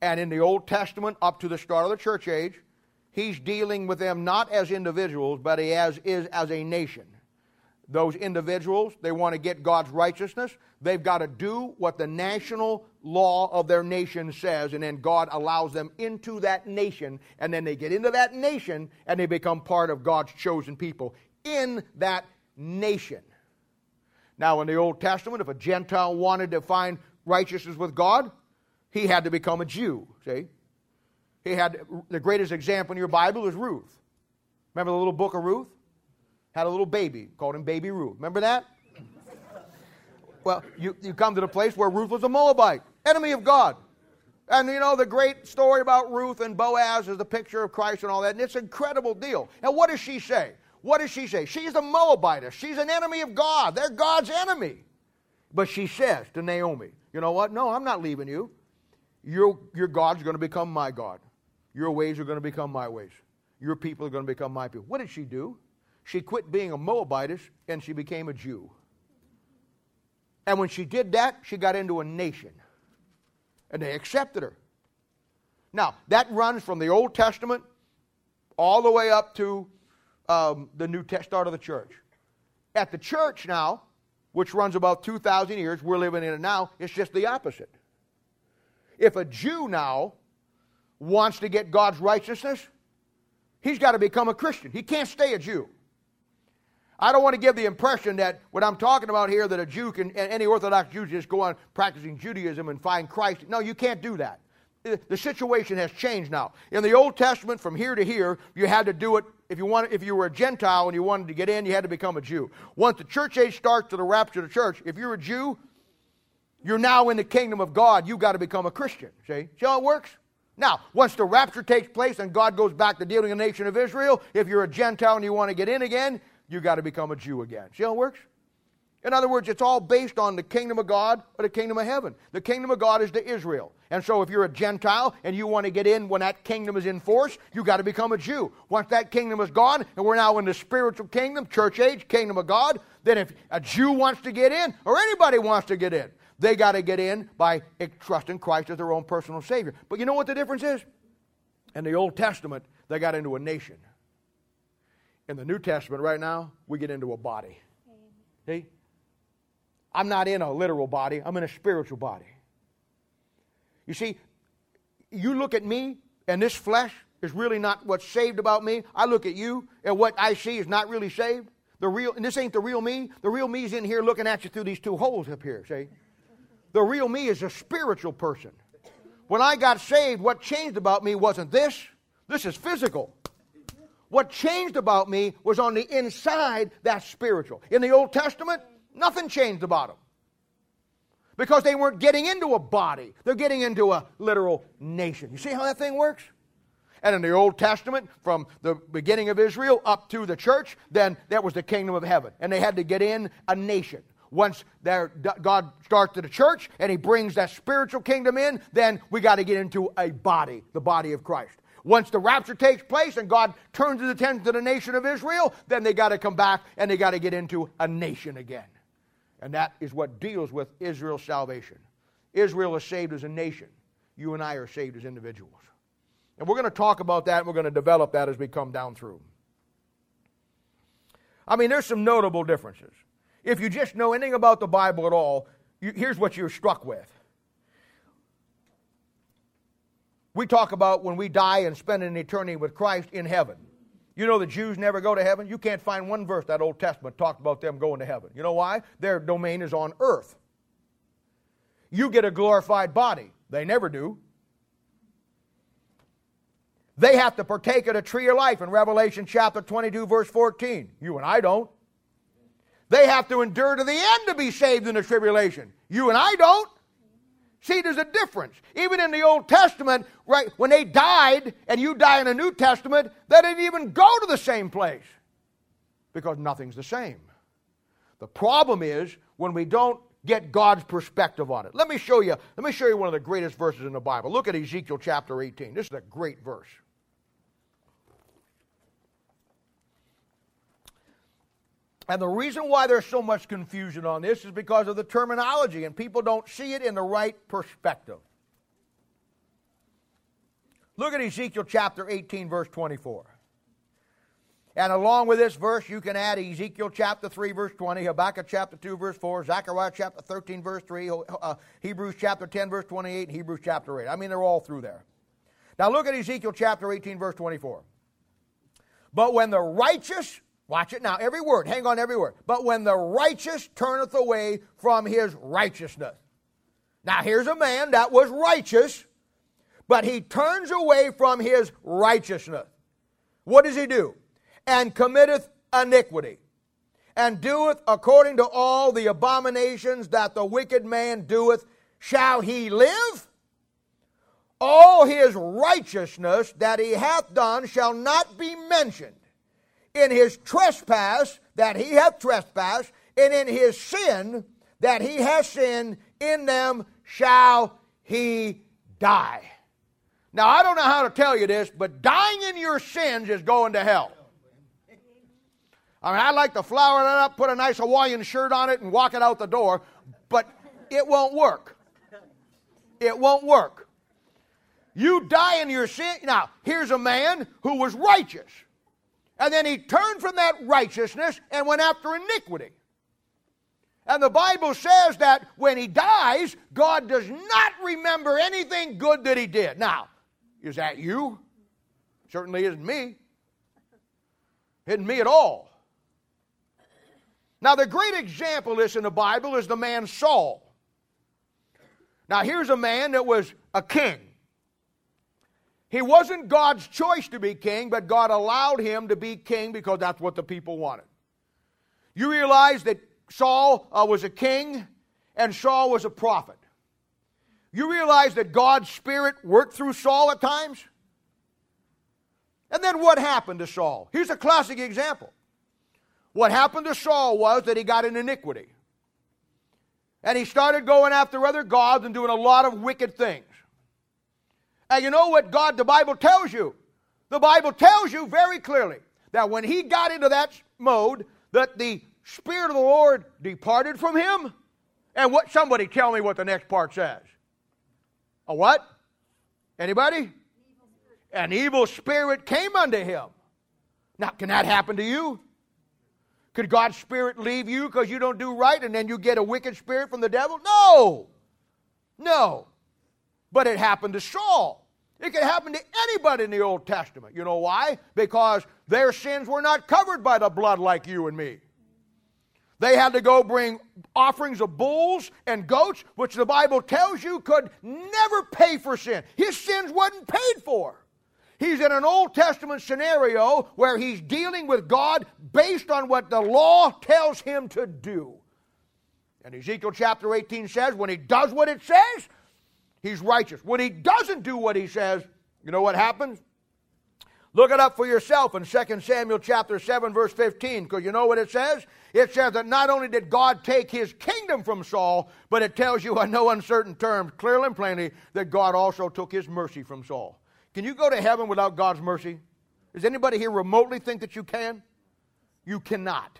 And in the Old Testament, up to the start of the church age, he's dealing with them not as individuals, but as, is as a nation those individuals, they want to get God's righteousness. They've got to do what the national law of their nation says, and then God allows them into that nation, and then they get into that nation and they become part of God's chosen people in that nation. Now, in the Old Testament, if a Gentile wanted to find righteousness with God, he had to become a Jew. See? He had the greatest example in your Bible is Ruth. Remember the little book of Ruth? had a little baby, called him Baby Ruth. Remember that? well, you, you come to the place where Ruth was a Moabite, enemy of God. And you know, the great story about Ruth and Boaz is the picture of Christ and all that, and it's an incredible deal. And what does she say? What does she say? She's a Moabitess. She's an enemy of God. They're God's enemy. But she says to Naomi, You know what? No, I'm not leaving you. Your, your God's going to become my God. Your ways are going to become my ways. Your people are going to become my people. What did she do? she quit being a Moabitess and she became a Jew. And when she did that, she got into a nation. And they accepted her. Now, that runs from the Old Testament all the way up to um, the New Testament start of the church. At the church now, which runs about 2,000 years, we're living in it now, it's just the opposite. If a Jew now wants to get God's righteousness, he's got to become a Christian. He can't stay a Jew. I don't want to give the impression that what I'm talking about here, that a Jew can, any Orthodox Jew just go on practicing Judaism and find Christ. No, you can't do that. The situation has changed now. In the Old Testament, from here to here, you had to do it. If you wanted, if you were a Gentile and you wanted to get in, you had to become a Jew. Once the church age starts to the rapture of the church, if you're a Jew, you're now in the kingdom of God. You've got to become a Christian. See? See how it works? Now, once the rapture takes place and God goes back to dealing with the nation of Israel, if you're a Gentile and you want to get in again, you've got to become a Jew again. See how it works? In other words, it's all based on the kingdom of God or the kingdom of heaven. The kingdom of God is to Israel. And so if you're a Gentile and you want to get in when that kingdom is in force, you've got to become a Jew. Once that kingdom is gone and we're now in the spiritual kingdom, church age, kingdom of God, then if a Jew wants to get in or anybody wants to get in, they got to get in by trusting Christ as their own personal Savior. But you know what the difference is? In the Old Testament, they got into a nation. In the New Testament, right now, we get into a body. See? I'm not in a literal body, I'm in a spiritual body. You see, you look at me, and this flesh is really not what's saved about me. I look at you, and what I see is not really saved. The real, and this ain't the real me. The real me's in here looking at you through these two holes up here, see? The real me is a spiritual person. When I got saved, what changed about me wasn't this. This is physical. What changed about me was on the inside, that's spiritual. In the Old Testament, Nothing changed about them. Because they weren't getting into a body, they're getting into a literal nation. You see how that thing works? And in the Old Testament, from the beginning of Israel up to the church, then that was the kingdom of heaven. And they had to get in a nation. Once God starts to the church and he brings that spiritual kingdom in, then we got to get into a body, the body of Christ. Once the rapture takes place and God turns his attention to the nation of Israel, then they got to come back and they got to get into a nation again. And that is what deals with Israel's salvation. Israel is saved as a nation. You and I are saved as individuals. And we're going to talk about that and we're going to develop that as we come down through. I mean, there's some notable differences. If you just know anything about the Bible at all, you, here's what you're struck with. We talk about when we die and spend an eternity with Christ in heaven. You know the Jews never go to heaven? You can't find one verse that Old Testament talked about them going to heaven. You know why? Their domain is on earth. You get a glorified body. They never do. They have to partake of the tree of life in Revelation chapter 22, verse 14. You and I don't. They have to endure to the end to be saved in the tribulation. You and I don't. See, there's a difference. Even in the Old Testament, right, when they died and you die in the New Testament, they didn't even go to the same place because nothing's the same. The problem is when we don't get God's perspective on it. Let me show you, let me show you one of the greatest verses in the Bible. Look at Ezekiel chapter 18. This is a great verse. And the reason why there's so much confusion on this is because of the terminology, and people don't see it in the right perspective. Look at Ezekiel chapter 18, verse 24. And along with this verse, you can add Ezekiel chapter 3, verse 20, Habakkuk chapter 2, verse 4, Zechariah chapter 13, verse 3, uh, Hebrews chapter 10, verse 28, and Hebrews chapter 8. I mean, they're all through there. Now look at Ezekiel chapter 18, verse 24. But when the righteous Watch it now, every word, hang on every word. But when the righteous turneth away from his righteousness. Now here's a man that was righteous, but he turns away from his righteousness. What does he do? And committeth iniquity, and doeth according to all the abominations that the wicked man doeth. Shall he live? All his righteousness that he hath done shall not be mentioned in his trespass that he hath trespassed, and in his sin that he has sinned, in them shall he die. Now, I don't know how to tell you this, but dying in your sins is going to hell. I mean, I'd like to flower it up, put a nice Hawaiian shirt on it, and walk it out the door, but it won't work. It won't work. You die in your sin. Now, here's a man who was righteous. And then he turned from that righteousness and went after iniquity. And the Bible says that when he dies, God does not remember anything good that he did. Now, is that you? Certainly isn't me. Isn't me at all. Now, the great example of this in the Bible is the man Saul. Now, here's a man that was a king. He wasn't God's choice to be king, but God allowed him to be king because that's what the people wanted. You realize that Saul uh, was a king and Saul was a prophet. You realize that God's Spirit worked through Saul at times? And then what happened to Saul? Here's a classic example. What happened to Saul was that he got in iniquity. And he started going after other gods and doing a lot of wicked things. And you know what God, the Bible tells you? The Bible tells you very clearly that when he got into that mode, that the Spirit of the Lord departed from him. And what somebody tell me what the next part says. A what? Anybody? An evil spirit came unto him. Now, can that happen to you? Could God's spirit leave you because you don't do right and then you get a wicked spirit from the devil? No. No. But it happened to Saul. It could happen to anybody in the Old Testament. You know why? Because their sins were not covered by the blood like you and me. They had to go bring offerings of bulls and goats, which the Bible tells you could never pay for sin. His sins wasn't paid for. He's in an Old Testament scenario where he's dealing with God based on what the law tells him to do. And Ezekiel chapter 18 says, when he does what it says, he's righteous. When he doesn't do what he says, you know what happens? Look it up for yourself in 2 Samuel chapter 7 verse 15 because you know what it says? It says that not only did God take his kingdom from Saul, but it tells you in no uncertain terms, clearly and plainly, that God also took his mercy from Saul. Can you go to heaven without God's mercy? Does anybody here remotely think that you can? You cannot.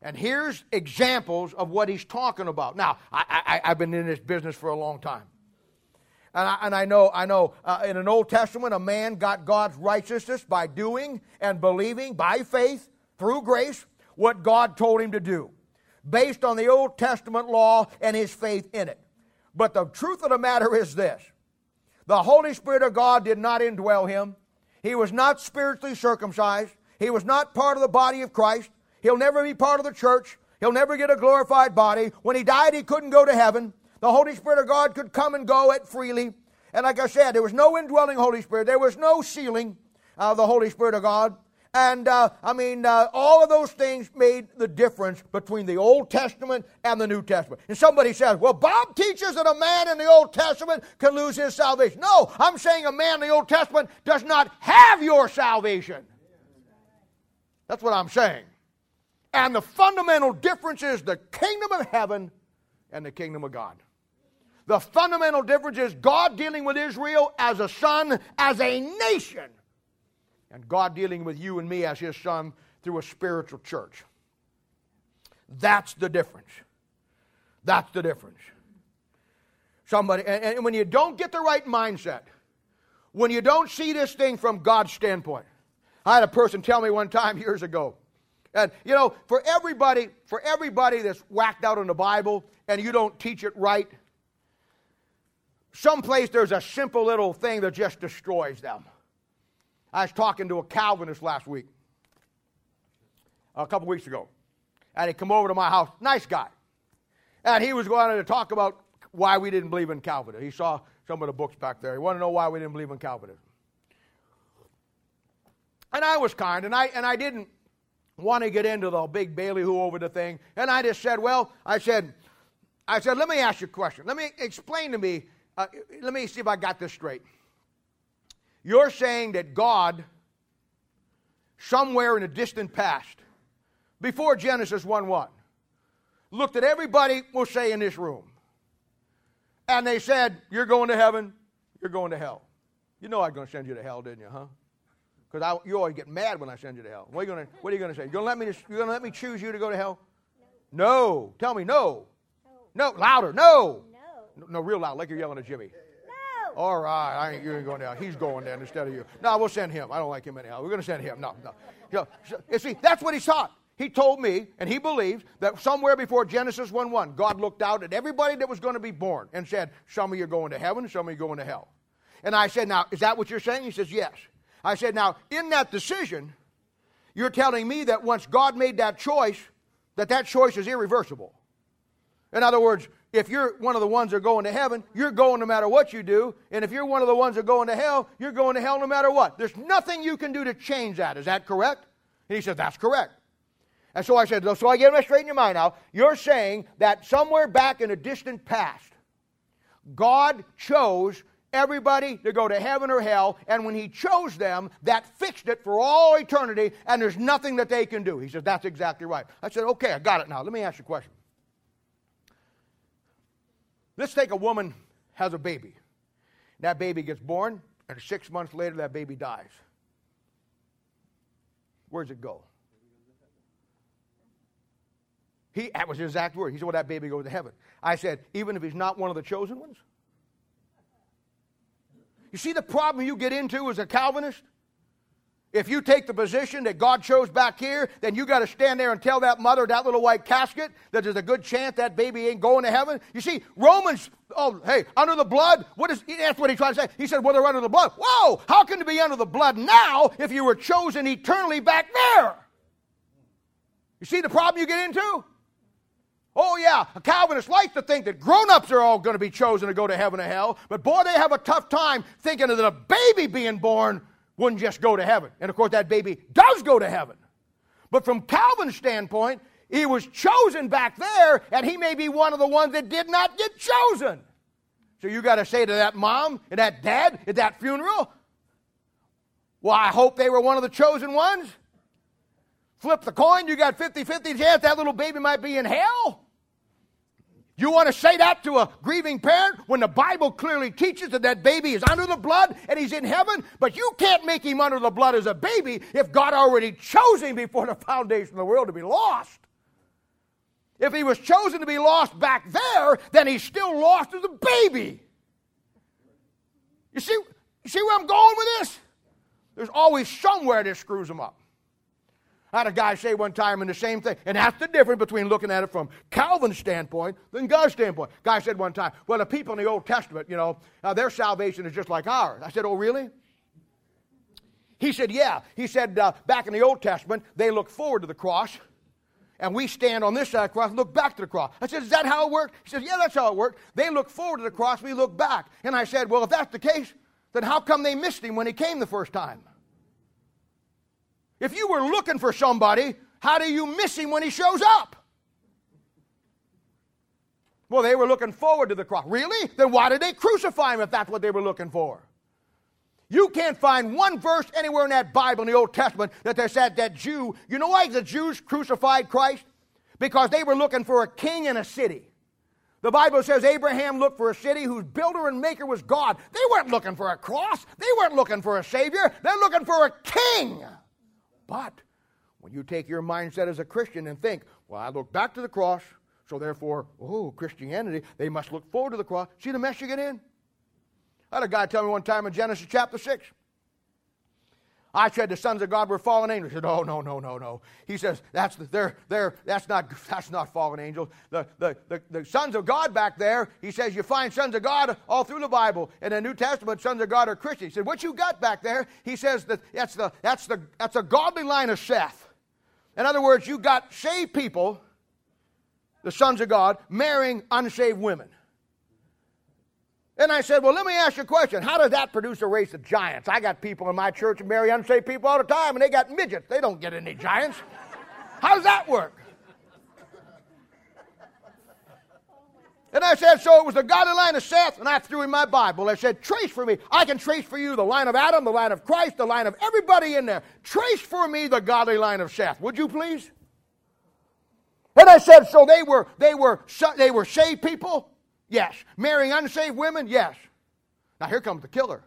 And here's examples of what he's talking about. Now, I, have been in this business for a long time. And I, and I know, I know uh, in an Old Testament, a man got God's righteousness by doing and believing by faith through grace what God told him to do, based on the Old Testament law and his faith in it. But the truth of the matter is this the Holy Spirit of God did not indwell him, he was not spiritually circumcised, he was not part of the body of Christ, he'll never be part of the church. He'll never get a glorified body. When he died, he couldn't go to heaven. The Holy Spirit of God could come and go at freely. And like I said, there was no indwelling Holy Spirit. There was no sealing of the Holy Spirit of God. And uh, I mean, uh, all of those things made the difference between the Old Testament and the New Testament. And somebody says, well, Bob teaches that a man in the Old Testament can lose his salvation. No, I'm saying a man in the Old Testament does not have your salvation. That's what I'm saying. And the fundamental difference is the kingdom of heaven and the kingdom of God. The fundamental difference is God dealing with Israel as a son, as a nation, and God dealing with you and me as his son through a spiritual church. That's the difference. That's the difference. Somebody, and, and when you don't get the right mindset, when you don't see this thing from God's standpoint, I had a person tell me one time years ago, and you know, for everybody, for everybody that's whacked out in the Bible and you don't teach it right, someplace there's a simple little thing that just destroys them. I was talking to a Calvinist last week, a couple weeks ago, and he come over to my house. Nice guy, and he was going to talk about why we didn't believe in Calvinism. He saw some of the books back there. He wanted to know why we didn't believe in Calvinism. And I was kind, and I and I didn't want to get into the big ballyhoo over the thing. And I just said, well, I said, I said, let me ask you a question. Let me explain to me uh, let me see if I got this straight. You're saying that God, somewhere in a distant past, before Genesis 1 1, looked at everybody, we'll say, in this room, and they said, You're going to heaven, you're going to hell. You know I'm going to send you to hell, didn't you, huh? Because you always get mad when I send you to hell. What are you going to, what are you going to say? You're going to let me, you're going to let me choose you to go to hell? No. no. Tell me no. No. No. Louder. No. No, real loud, like you're yelling at Jimmy. No. All right, I ain't, you ain't going down. He's going down instead of you. No, we'll send him. I don't like him anyhow. We're going to send him. No, no. You, know, you see, that's what he taught. He told me, and he believes, that somewhere before Genesis 1 1, God looked out at everybody that was going to be born and said, Some of you are going to heaven, some of you are going to hell. And I said, Now, is that what you're saying? He says, Yes. I said, Now, in that decision, you're telling me that once God made that choice, that that choice is irreversible. In other words, if you're one of the ones that are going to heaven, you're going no matter what you do. And if you're one of the ones that are going to hell, you're going to hell no matter what. There's nothing you can do to change that. Is that correct? And he said, That's correct. And so I said, So I get it straight in your mind now. You're saying that somewhere back in a distant past, God chose everybody to go to heaven or hell, and when He chose them, that fixed it for all eternity, and there's nothing that they can do. He said, That's exactly right. I said, Okay, I got it now. Let me ask you a question. Let's take a woman has a baby. That baby gets born, and six months later, that baby dies. Where's it go? He, that was his exact word. He said, Well, that baby goes to heaven. I said, Even if he's not one of the chosen ones? You see the problem you get into as a Calvinist? If you take the position that God chose back here, then you got to stand there and tell that mother, that little white casket, that there's a good chance that baby ain't going to heaven. You see, Romans, oh, hey, under the blood, what is, that's what he tried to say. He said, well, they're under the blood. Whoa, how can it be under the blood now if you were chosen eternally back there? You see the problem you get into? Oh, yeah, a Calvinist likes to think that grown ups are all going to be chosen to go to heaven or hell, but boy, they have a tough time thinking that the baby being born wouldn't just go to heaven. And of course, that baby does go to heaven. But from Calvin's standpoint, he was chosen back there, and he may be one of the ones that did not get chosen. So you got to say to that mom and that dad at that funeral, well, I hope they were one of the chosen ones. Flip the coin, you got 50 50 chance that little baby might be in hell. You want to say that to a grieving parent when the Bible clearly teaches that that baby is under the blood and he's in heaven? But you can't make him under the blood as a baby if God already chose him before the foundation of the world to be lost. If he was chosen to be lost back there, then he's still lost as a baby. You see, you see where I'm going with this? There's always somewhere that screws him up. I had a guy say one time in the same thing, and that's the difference between looking at it from Calvin's standpoint than God's standpoint. Guy said one time, "Well, the people in the Old Testament, you know, uh, their salvation is just like ours." I said, "Oh, really?" He said, "Yeah." He said, uh, "Back in the Old Testament, they look forward to the cross." And we stand on this side of the cross and look back to the cross. I said, Is that how it worked? He said, Yeah, that's how it worked. They look forward to the cross, we look back. And I said, Well, if that's the case, then how come they missed him when he came the first time? If you were looking for somebody, how do you miss him when he shows up? Well, they were looking forward to the cross. Really? Then why did they crucify him if that's what they were looking for? You can't find one verse anywhere in that Bible in the Old Testament that they said that Jew, you know why the Jews crucified Christ? Because they were looking for a king and a city. The Bible says Abraham looked for a city whose builder and maker was God. They weren't looking for a cross. They weren't looking for a savior. They're looking for a king. But when you take your mindset as a Christian and think, well, I look back to the cross, so therefore, oh, Christianity, they must look forward to the cross. See the mess you get in? I had a guy tell me one time in Genesis chapter 6. I said the sons of God were fallen angels. He said, "Oh no, no, no, no." He says, "That's they're, they're, that's not that's not fallen angels. The, the, the, the sons of God back there." He says, "You find sons of God all through the Bible. In the New Testament, sons of God are Christians." He said, "What you got back there?" He says that that's the that's the that's a godly line of Seth. In other words, you got saved people, the sons of God, marrying unsaved women. And I said, Well, let me ask you a question. How does that produce a race of giants? I got people in my church who marry unsaved people all the time, and they got midgets. They don't get any giants. How does that work? And I said, So it was the godly line of Seth, and I threw in my Bible. I said, Trace for me. I can trace for you the line of Adam, the line of Christ, the line of everybody in there. Trace for me the godly line of Seth. Would you please? And I said, So they were, they were, they were saved people? Yes. Marrying unsaved women? Yes. Now here comes the killer.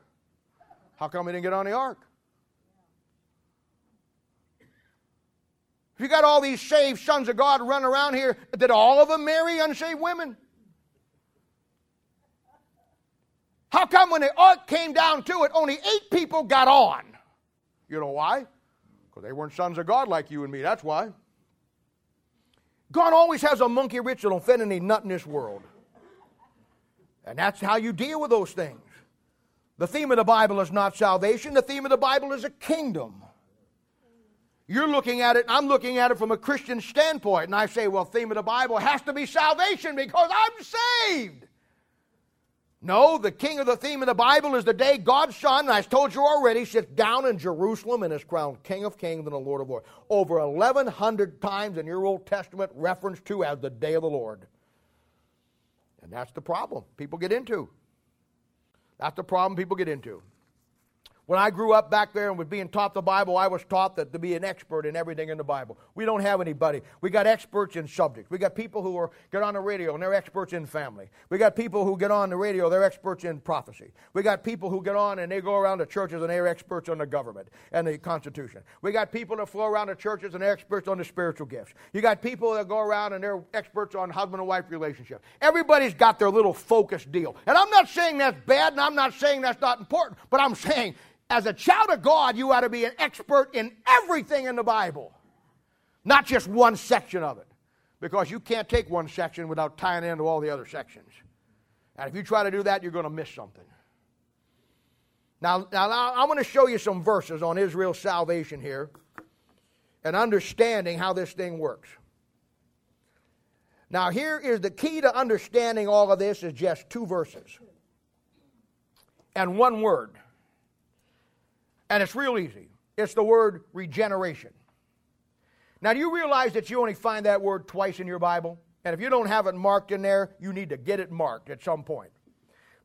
How come he didn't get on the ark? If you got all these saved sons of God running around here, did all of them marry unsaved women? How come when the ark came down to it, only eight people got on? You know why? Because they weren't sons of God like you and me. That's why. God always has a monkey that'll fit any nut in this world. And that's how you deal with those things. The theme of the Bible is not salvation, the theme of the Bible is a kingdom. You're looking at it, I'm looking at it from a Christian standpoint, and I say, well, theme of the Bible has to be salvation because I'm saved. No, the king of the theme of the Bible is the day God's Son, and I told you already, sits down in Jerusalem and is crowned King of Kings and the Lord of Lords. Over 1,100 times in your Old Testament referenced to as the day of the Lord. And that's the problem people get into. That's the problem people get into. When I grew up back there and was being taught the Bible, I was taught that to be an expert in everything in the Bible. We don't have anybody. We got experts in subjects. We got people who are get on the radio and they're experts in family. We got people who get on the radio, they're experts in prophecy. We got people who get on and they go around the churches and they're experts on the government and the Constitution. We got people that flow around the churches and they're experts on the spiritual gifts. You got people that go around and they're experts on husband and wife relationship. Everybody's got their little focused deal. And I'm not saying that's bad and I'm not saying that's not important, but I'm saying as a child of God, you ought to be an expert in everything in the Bible, not just one section of it, because you can't take one section without tying into all the other sections. And if you try to do that, you're going to miss something. Now, now I'm going to show you some verses on Israel's salvation here and understanding how this thing works. Now, here is the key to understanding all of this is just two verses and one word. And it's real easy. It's the word regeneration. Now, do you realize that you only find that word twice in your Bible? And if you don't have it marked in there, you need to get it marked at some point.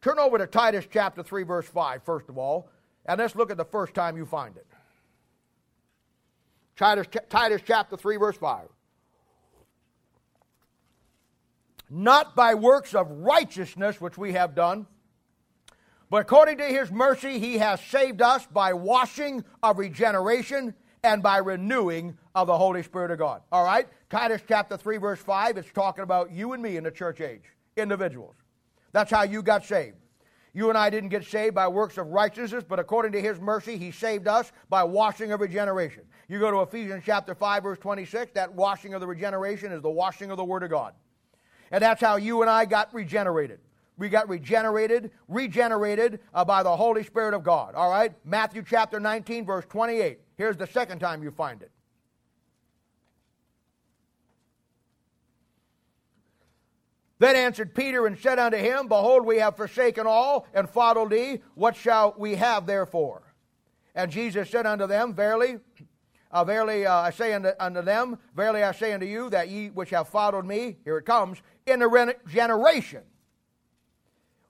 Turn over to Titus chapter 3, verse 5, first of all, and let's look at the first time you find it. Titus, Titus chapter 3, verse 5. Not by works of righteousness which we have done, but according to his mercy, he has saved us by washing of regeneration and by renewing of the Holy Spirit of God. All right? Titus chapter 3, verse 5, it's talking about you and me in the church age, individuals. That's how you got saved. You and I didn't get saved by works of righteousness, but according to his mercy, he saved us by washing of regeneration. You go to Ephesians chapter 5, verse 26, that washing of the regeneration is the washing of the Word of God. And that's how you and I got regenerated. We got regenerated, regenerated uh, by the Holy Spirit of God. All right? Matthew chapter 19, verse 28. Here's the second time you find it. Then answered Peter and said unto him, Behold, we have forsaken all and followed thee. What shall we have therefore? And Jesus said unto them, Verily, uh, verily uh, I say unto, unto, them, Verily I say unto you, that ye which have followed me, here it comes, in the regeneration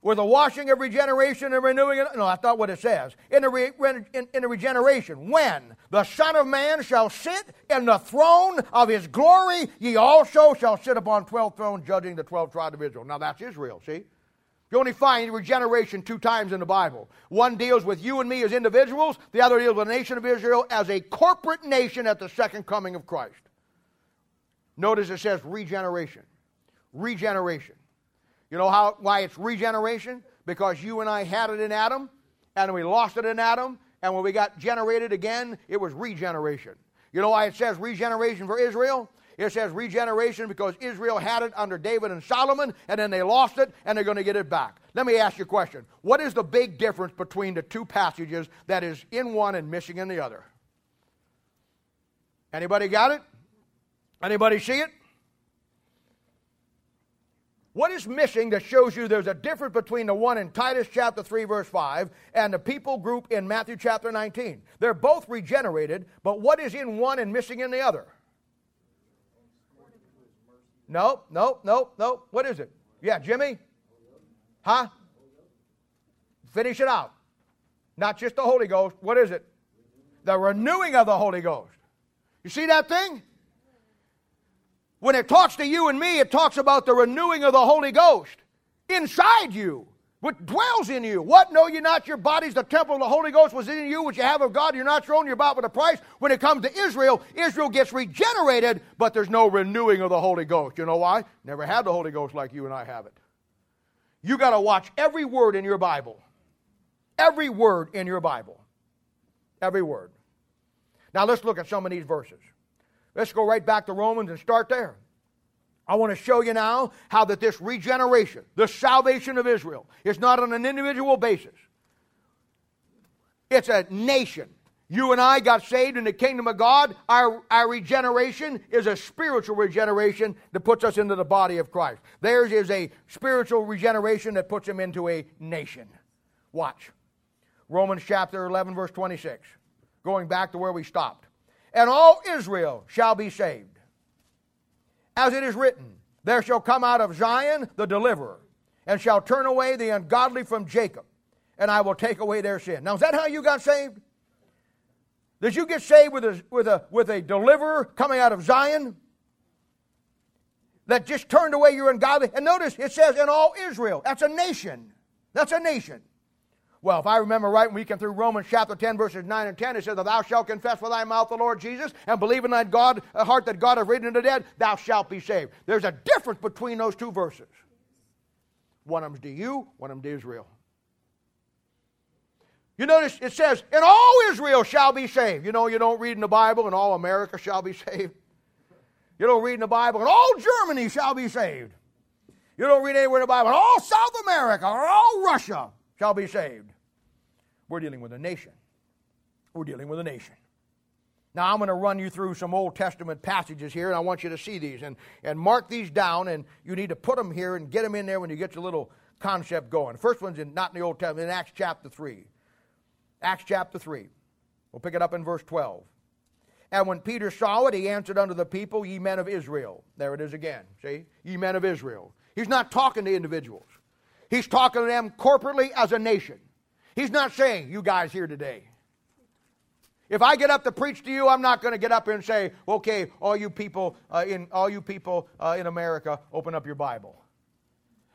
with the washing of regeneration and renewing it. No, that's not what it says. In the, re, in, in the regeneration, when the Son of Man shall sit in the throne of his glory, ye also shall sit upon twelve thrones, judging the twelve tribes of Israel. Now that's Israel, see? You only find regeneration two times in the Bible. One deals with you and me as individuals, the other deals with the nation of Israel as a corporate nation at the second coming of Christ. Notice it says regeneration. Regeneration. You know how why it's regeneration? Because you and I had it in Adam, and we lost it in Adam, and when we got generated again, it was regeneration. You know why it says regeneration for Israel? It says regeneration because Israel had it under David and Solomon, and then they lost it, and they're going to get it back. Let me ask you a question. What is the big difference between the two passages that is in one and missing in the other? Anybody got it? Anybody see it? What is missing that shows you there's a difference between the one in Titus chapter 3, verse 5, and the people group in Matthew chapter 19? They're both regenerated, but what is in one and missing in the other? No, no, no, no. What is it? Yeah, Jimmy? Huh? Finish it out. Not just the Holy Ghost. What is it? The renewing of the Holy Ghost. You see that thing? When it talks to you and me, it talks about the renewing of the Holy Ghost inside you, which dwells in you. What know you not? Your body's the temple of the Holy Ghost was in you, which you have of God. You're not your own. You're bought with a price. When it comes to Israel, Israel gets regenerated, but there's no renewing of the Holy Ghost. You know why? Never had the Holy Ghost like you and I have it. You got to watch every word in your Bible. Every word in your Bible. Every word. Now let's look at some of these verses. Let's go right back to Romans and start there. I want to show you now how that this regeneration, the salvation of Israel, is not on an individual basis. It's a nation. You and I got saved in the kingdom of God. Our, our regeneration is a spiritual regeneration that puts us into the body of Christ. Theirs is a spiritual regeneration that puts them into a nation. Watch. Romans chapter 11, verse 26. Going back to where we stopped and all Israel shall be saved. As it is written, There shall come out of Zion the deliverer, and shall turn away the ungodly from Jacob. and I will take away their sin. Now, is that how you got saved? Did you get saved with a, with a, with a deliverer coming out of Zion? That just turned away your ungodly. And notice it says in all Israel. That's a nation. That's a nation. Well, if I remember right, when we came through Romans chapter 10, verses 9 and 10, it says, Thou shalt confess with thy mouth the Lord Jesus, and believe in thy God, heart that God hath raised him the dead, thou shalt be saved. There's a difference between those two verses. One of them's to you, one of them's to Israel. You notice it says, and all Israel shall be saved. You know, you don't read in the Bible, and all America shall be saved. You don't read in the Bible, and all Germany shall be saved. You don't read anywhere in the Bible, and all South America or all Russia shall be saved. We're dealing with a nation. We're dealing with a nation. Now, I'm going to run you through some Old Testament passages here, and I want you to see these and, and mark these down, and you need to put them here and get them in there when you get your little concept going. First one's in, not in the Old Testament, in Acts chapter 3. Acts chapter 3. We'll pick it up in verse 12. And when Peter saw it, he answered unto the people, Ye men of Israel. There it is again. See? Ye men of Israel. He's not talking to individuals, he's talking to them corporately as a nation. He's not saying, You guys here today. If I get up to preach to you, I'm not going to get up and say, "Okay, all you people uh, in all you people uh, in America, open up your Bible."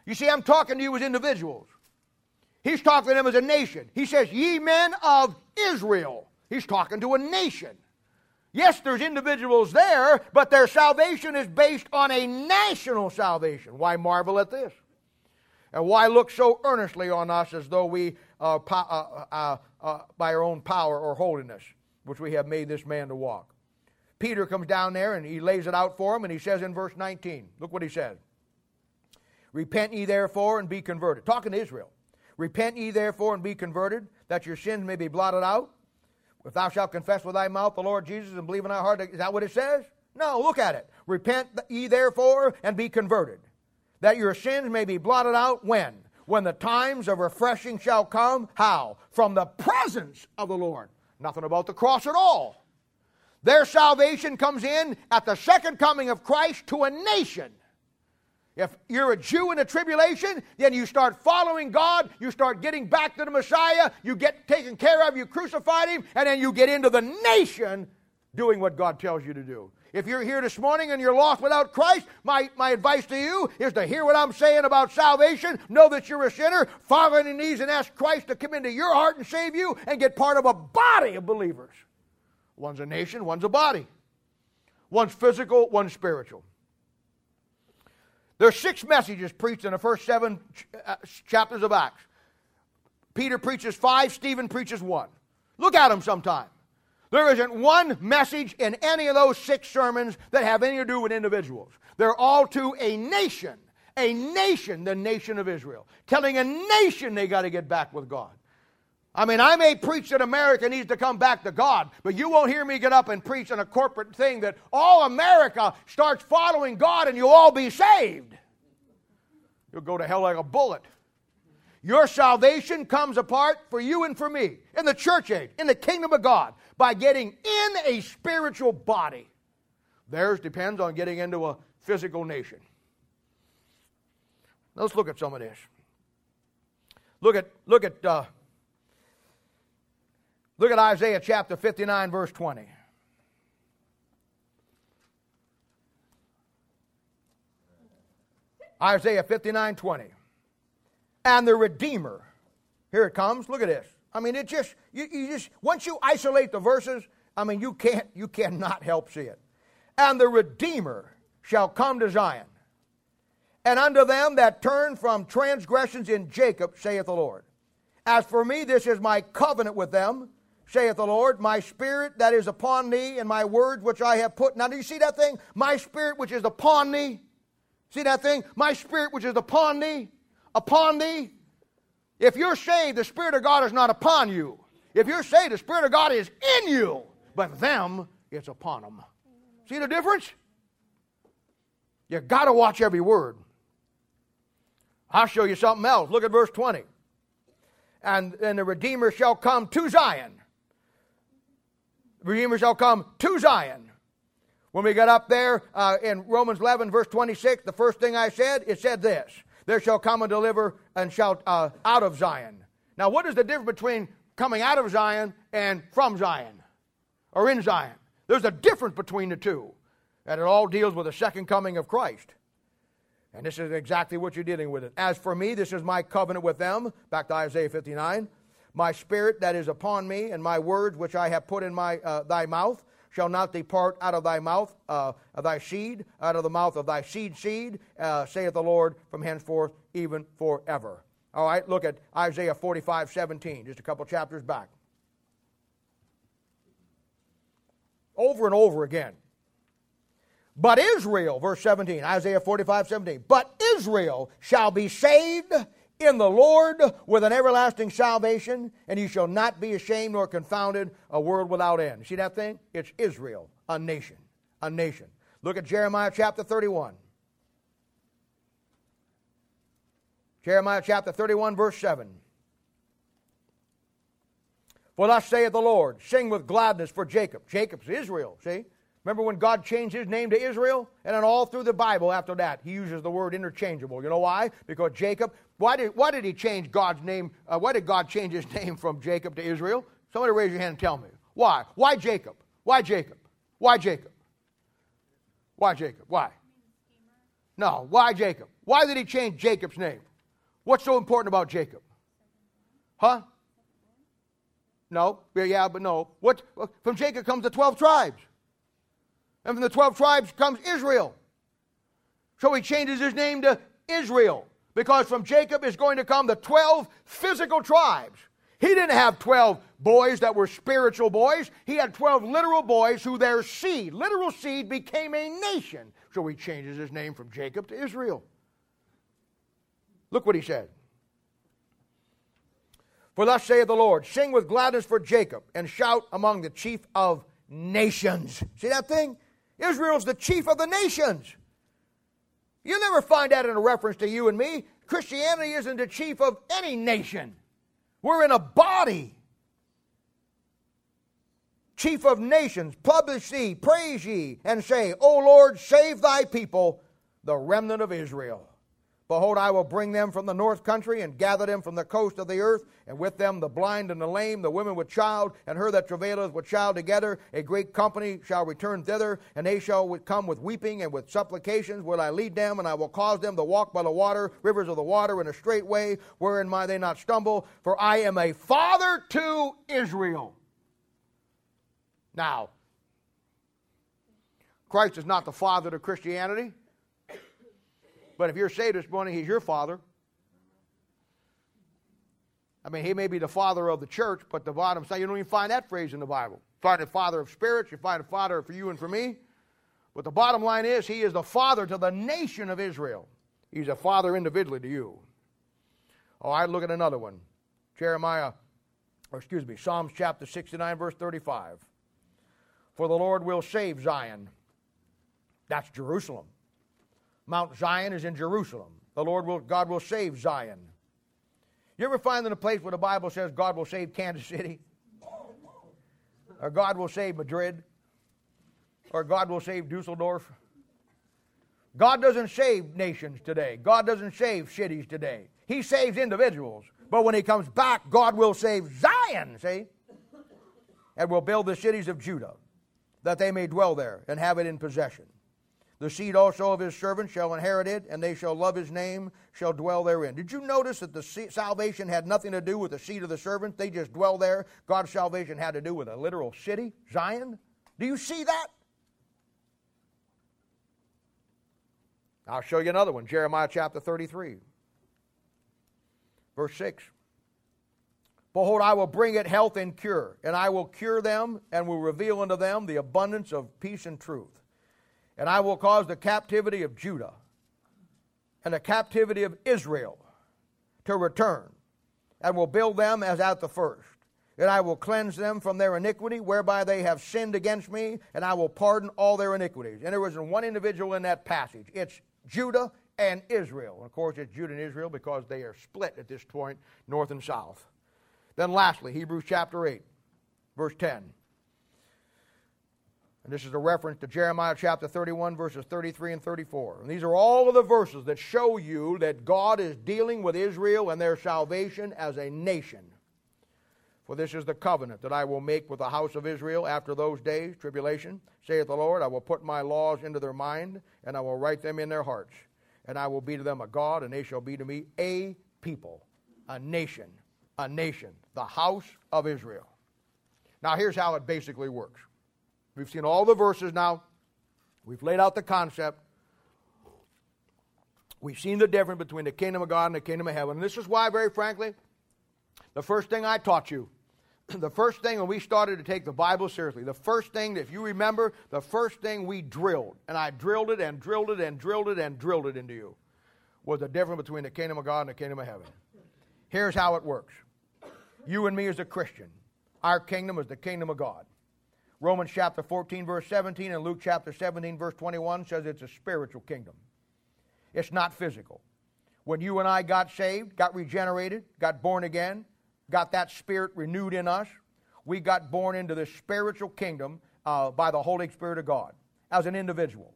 You see, I'm talking to you as individuals. He's talking to them as a nation. He says, "Ye men of Israel." He's talking to a nation. Yes, there's individuals there, but their salvation is based on a national salvation. Why marvel at this? And why look so earnestly on us as though we uh, uh, uh, uh, by our own power or holiness, which we have made this man to walk? Peter comes down there and he lays it out for him, and he says in verse 19, look what he says Repent ye therefore and be converted. Talking to Israel. Repent ye therefore and be converted, that your sins may be blotted out. If thou shalt confess with thy mouth the Lord Jesus and believe in thy heart, is that what it says? No, look at it. Repent ye therefore and be converted, that your sins may be blotted out when? When the times of refreshing shall come. How? From the presence of the Lord. Nothing about the cross at all. Their salvation comes in at the second coming of Christ to a nation. If you're a Jew in a tribulation, then you start following God, you start getting back to the Messiah, you get taken care of, you crucified him, and then you get into the nation doing what God tells you to do. If you're here this morning and you're lost without Christ, my, my advice to you is to hear what I'm saying about salvation, know that you're a sinner, fall on your knees and ask Christ to come into your heart and save you, and get part of a body of believers. One's a nation, one's a body. One's physical, one's spiritual. There are six messages preached in the first seven uh, chapters of Acts. Peter preaches five, Stephen preaches one. Look at them sometime. There isn't one message in any of those six sermons that have anything to do with individuals. They're all to a nation, a nation, the nation of Israel, telling a nation they got to get back with God. I mean, I may preach that America needs to come back to God, but you won't hear me get up and preach on a corporate thing that all America starts following God and you'll all be saved. You'll go to hell like a bullet. Your salvation comes apart for you and for me in the church age, in the kingdom of God by getting in a spiritual body. Theirs depends on getting into a physical nation. Let's look at some of this. Look at look at uh, look at Isaiah chapter 59 verse 20. Isaiah 59 20. And the Redeemer. Here it comes. Look at this. I mean, it just, you, you just, once you isolate the verses, I mean, you can't, you cannot help see it. And the Redeemer shall come to Zion. And unto them that turn from transgressions in Jacob, saith the Lord. As for me, this is my covenant with them, saith the Lord. My spirit that is upon thee, and my words which I have put. Now, do you see that thing? My spirit which is upon thee. See that thing? My spirit which is upon thee. Upon thee. If you're saved, the Spirit of God is not upon you. If you're saved, the Spirit of God is in you, but them, it's upon them. See the difference? You got to watch every word. I'll show you something else. Look at verse 20. And, and the Redeemer shall come to Zion. The Redeemer shall come to Zion. When we got up there uh, in Romans 11, verse 26, the first thing I said, it said this there shall come a deliver and shall uh, out of Zion. Now, what is the difference between coming out of Zion and from Zion or in Zion? There's a difference between the two. And it all deals with the second coming of Christ. And this is exactly what you're dealing with. It. As for me, this is my covenant with them. Back to Isaiah 59. My spirit that is upon me, and my words which I have put in my uh, thy mouth, shall not depart out of thy mouth, uh, of thy seed, out of the mouth of thy seed seed, uh, saith the Lord, from henceforth, even forever. All right, look at Isaiah 45, 17, just a couple chapters back. Over and over again. But Israel, verse 17, Isaiah 45, 17, but Israel shall be saved in the Lord with an everlasting salvation, and you shall not be ashamed nor confounded, a world without end. See that thing? It's Israel, a nation, a nation. Look at Jeremiah chapter 31. Jeremiah chapter 31, verse 7. For thus saith the Lord, sing with gladness for Jacob. Jacob's Israel, see? Remember when God changed his name to Israel? And then all through the Bible after that, he uses the word interchangeable. You know why? Because Jacob, why did, why did he change God's name? Uh, why did God change his name from Jacob to Israel? Somebody raise your hand and tell me. Why? Why Jacob? Why Jacob? Why Jacob? Why Jacob? Why? No, why Jacob? Why did he change Jacob's name? What's so important about Jacob? Huh? No, yeah, but no. What from Jacob comes the 12 tribes. And from the 12 tribes comes Israel. So he changes his name to Israel because from Jacob is going to come the 12 physical tribes. He didn't have 12 boys that were spiritual boys. He had 12 literal boys who their seed, literal seed, became a nation. So he changes his name from Jacob to Israel. Look what he said. For thus saith the Lord Sing with gladness for Jacob, and shout among the chief of nations. See that thing? Israel's the chief of the nations. You never find that in a reference to you and me. Christianity isn't the chief of any nation. We're in a body. Chief of nations, publish thee, praise ye, and say, O Lord, save thy people, the remnant of Israel. Behold, I will bring them from the north country and gather them from the coast of the earth, and with them the blind and the lame, the women with child, and her that travaileth with child together. A great company shall return thither, and they shall come with weeping and with supplications. Will I lead them, and I will cause them to walk by the water, rivers of the water, in a straight way, wherein might they not stumble. For I am a father to Israel. Now, Christ is not the father to Christianity. But if you're saved this morning, He's your Father. I mean, He may be the Father of the church, but the bottom side, you don't even find that phrase in the Bible. Find a Father of spirits, you find a Father for you and for me. But the bottom line is, He is the Father to the nation of Israel. He's a Father individually to you. Oh, All right, look at another one. Jeremiah, or excuse me, Psalms chapter 69, verse 35. For the Lord will save Zion. That's Jerusalem. Mount Zion is in Jerusalem. The Lord will, God will save Zion. You ever find in a place where the Bible says God will save Kansas City? Or God will save Madrid? Or God will save Dusseldorf? God doesn't save nations today. God doesn't save cities today. He saves individuals. But when He comes back, God will save Zion, see? And will build the cities of Judah, that they may dwell there and have it in possession. The seed also of his servant shall inherit it, and they shall love his name, shall dwell therein. Did you notice that the salvation had nothing to do with the seed of the servant? They just dwell there. God's salvation had to do with a literal city, Zion. Do you see that? I'll show you another one Jeremiah chapter 33, verse 6. Behold, I will bring it health and cure, and I will cure them, and will reveal unto them the abundance of peace and truth. And I will cause the captivity of Judah and the captivity of Israel to return, and will build them as at the first. And I will cleanse them from their iniquity, whereby they have sinned against me, and I will pardon all their iniquities. And there isn't one individual in that passage. It's Judah and Israel. And of course, it's Judah and Israel because they are split at this point, north and south. Then, lastly, Hebrews chapter 8, verse 10. And this is a reference to Jeremiah chapter 31, verses 33 and 34. And these are all of the verses that show you that God is dealing with Israel and their salvation as a nation. For this is the covenant that I will make with the house of Israel after those days, tribulation, saith the Lord. I will put my laws into their mind, and I will write them in their hearts. And I will be to them a God, and they shall be to me a people, a nation, a nation, the house of Israel. Now, here's how it basically works. We've seen all the verses now. We've laid out the concept. We've seen the difference between the kingdom of God and the kingdom of heaven. And this is why, very frankly, the first thing I taught you the first thing when we started to take the Bible seriously, the first thing, that if you remember, the first thing we drilled, and I drilled it and drilled it and drilled it and drilled it into you, was the difference between the kingdom of God and the kingdom of heaven. Here's how it works you and me as a Christian, our kingdom is the kingdom of God. Romans chapter 14, verse 17, and Luke chapter 17, verse 21 says it's a spiritual kingdom. It's not physical. When you and I got saved, got regenerated, got born again, got that spirit renewed in us. We got born into this spiritual kingdom uh, by the Holy Spirit of God as an individual.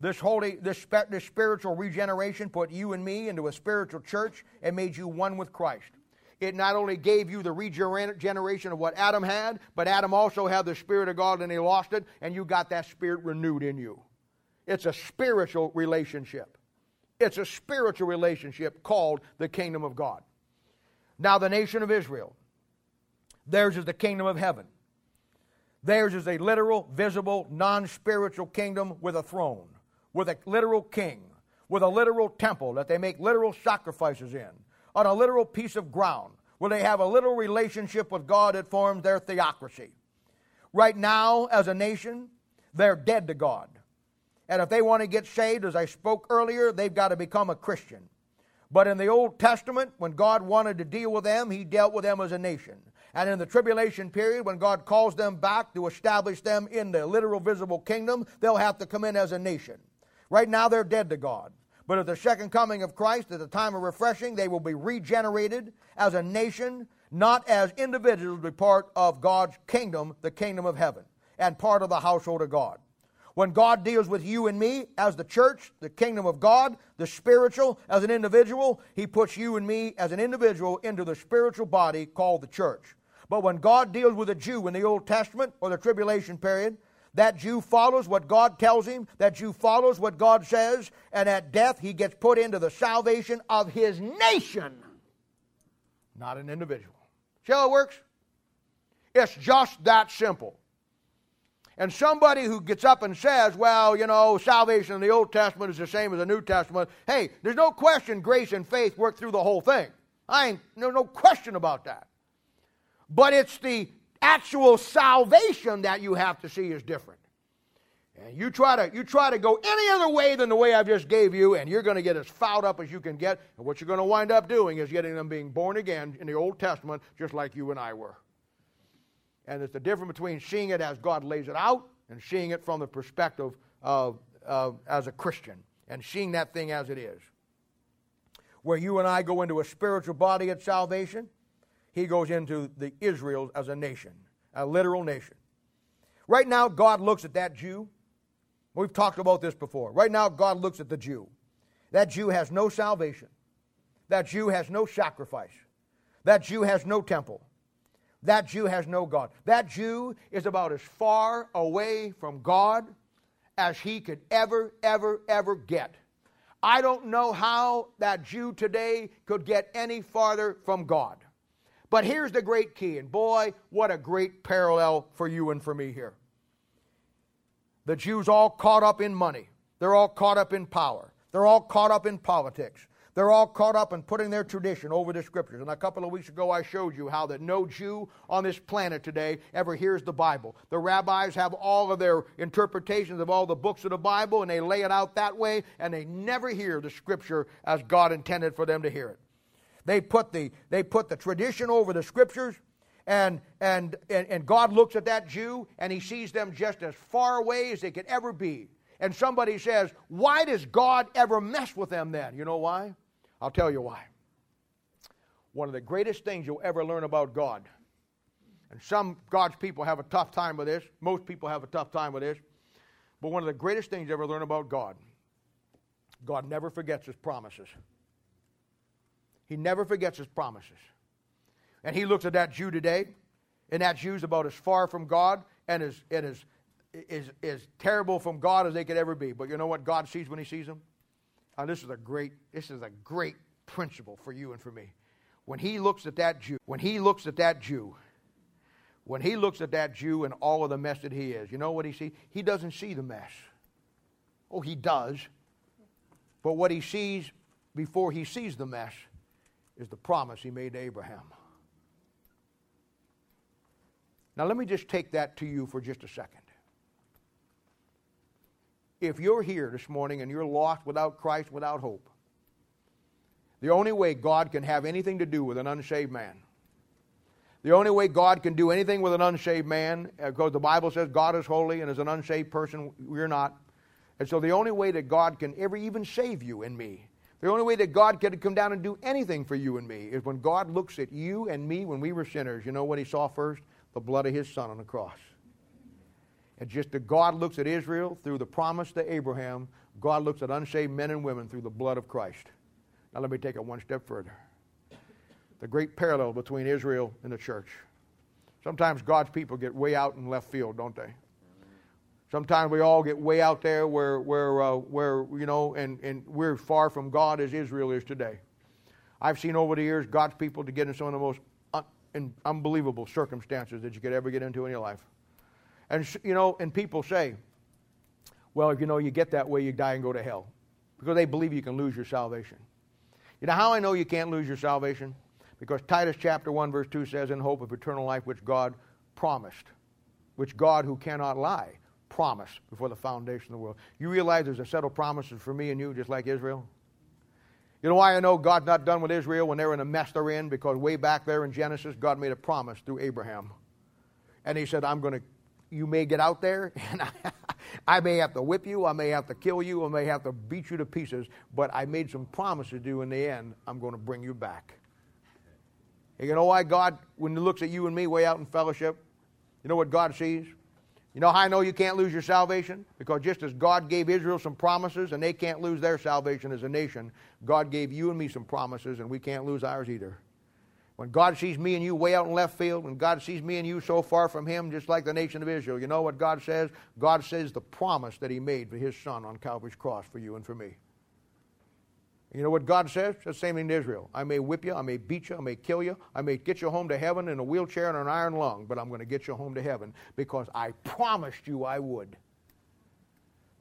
This holy, this, this spiritual regeneration put you and me into a spiritual church and made you one with Christ. It not only gave you the regeneration of what Adam had, but Adam also had the Spirit of God and he lost it, and you got that Spirit renewed in you. It's a spiritual relationship. It's a spiritual relationship called the kingdom of God. Now, the nation of Israel, theirs is the kingdom of heaven. Theirs is a literal, visible, non spiritual kingdom with a throne, with a literal king, with a literal temple that they make literal sacrifices in, on a literal piece of ground, where they have a literal relationship with God that forms their theocracy. Right now, as a nation, they're dead to God. And if they want to get saved, as I spoke earlier, they've got to become a Christian. But in the Old Testament, when God wanted to deal with them, He dealt with them as a nation. And in the tribulation period, when God calls them back to establish them in the literal visible kingdom, they'll have to come in as a nation. Right now, they're dead to God. But at the second coming of Christ, at the time of refreshing, they will be regenerated as a nation, not as individuals, but part of God's kingdom, the kingdom of heaven, and part of the household of God. When God deals with you and me as the church, the kingdom of God, the spiritual, as an individual, He puts you and me as an individual into the spiritual body called the church. But when God deals with a Jew in the Old Testament or the tribulation period, that Jew follows what God tells him, that Jew follows what God says, and at death he gets put into the salvation of his nation, not an individual. See how it works? It's just that simple. And somebody who gets up and says, well, you know, salvation in the Old Testament is the same as the New Testament, hey, there's no question grace and faith work through the whole thing. I ain't, no, no question about that. But it's the actual salvation that you have to see is different. And you try to you try to go any other way than the way I've just gave you, and you're going to get as fouled up as you can get. And what you're going to wind up doing is getting them being born again in the Old Testament, just like you and I were. And it's the difference between seeing it as God lays it out and seeing it from the perspective of, of as a Christian and seeing that thing as it is. Where you and I go into a spiritual body at salvation, he goes into the Israel as a nation, a literal nation. Right now, God looks at that Jew. We've talked about this before. Right now, God looks at the Jew. That Jew has no salvation. That Jew has no sacrifice. That Jew has no temple. That Jew has no God. That Jew is about as far away from God as he could ever, ever, ever get. I don't know how that Jew today could get any farther from God. But here's the great key, and boy, what a great parallel for you and for me here. The Jews all caught up in money. They're all caught up in power. They're all caught up in politics. They're all caught up in putting their tradition over the scriptures. And a couple of weeks ago, I showed you how that no Jew on this planet today ever hears the Bible. The rabbis have all of their interpretations of all the books of the Bible, and they lay it out that way, and they never hear the scripture as God intended for them to hear it. They put the, they put the tradition over the scriptures, and, and, and, and God looks at that Jew, and he sees them just as far away as they could ever be and somebody says, Why does God ever mess with them then? You know why? I'll tell you why. One of the greatest things you'll ever learn about God And some God's people have a tough time with this. Most people have a tough time with this. But one of the greatest things you ever learn about God, God never forgets his promises. He never forgets his promises. And he looks at that Jew today, and that Jew's about as far from God and as, and as, as, as terrible from God as they could ever be. But you know what God sees when he sees them? And this is a great, this is a great principle for you and for me. When he looks at that Jew, when he looks at that Jew, when he looks at that Jew and all of the mess that he is, you know what he sees? He doesn't see the mess. Oh, he does. But what he sees before he sees the mess is the promise he made to Abraham. Now, let me just take that to you for just a second. If you're here this morning and you're lost without Christ, without hope, the only way God can have anything to do with an unsaved man, the only way God can do anything with an unsaved man, because uh, the Bible says God is holy, and as an unsaved person, we're not. And so the only way that God can ever even save you and me, the only way that God can come down and do anything for you and me, is when God looks at you and me when we were sinners. You know what He saw first? The blood of His Son on the cross. And just as God looks at Israel through the promise to Abraham, God looks at unsaved men and women through the blood of Christ. Now, let me take it one step further. The great parallel between Israel and the church. Sometimes God's people get way out in left field, don't they? Sometimes we all get way out there where, where, uh, where you know, and, and we're far from God as Israel is today. I've seen over the years God's people to get in some of the most un- unbelievable circumstances that you could ever get into in your life. And, you know, and people say, well, if you know you get that way, you die and go to hell. Because they believe you can lose your salvation. You know how I know you can't lose your salvation? Because Titus chapter 1, verse 2 says, In hope of eternal life, which God promised, which God, who cannot lie, promised before the foundation of the world. You realize there's a set of promises for me and you, just like Israel? You know why I know God's not done with Israel when they're in the mess they're in? Because way back there in Genesis, God made a promise through Abraham. And he said, I'm going to you may get out there and I, I, may have to whip you, I may have to kill you, I may have to beat you to pieces, but I made some promises to you in the end, I'm going to bring you back. And you know why God, when He looks at you and me way out in fellowship, you know what God sees? You know how I know you can't lose your salvation? Because just as God gave Israel some promises and they can't lose their salvation as a nation, God gave you and me some promises and we can't lose ours either. When God sees me and you way out in left field, when God sees me and you so far from Him, just like the nation of Israel, you know what God says? God says the promise that He made for His Son on Calvary's cross for you and for me. You know what God says? The same thing to Israel. I may whip you, I may beat you, I may kill you, I may get you home to heaven in a wheelchair and an iron lung, but I'm going to get you home to heaven because I promised you I would.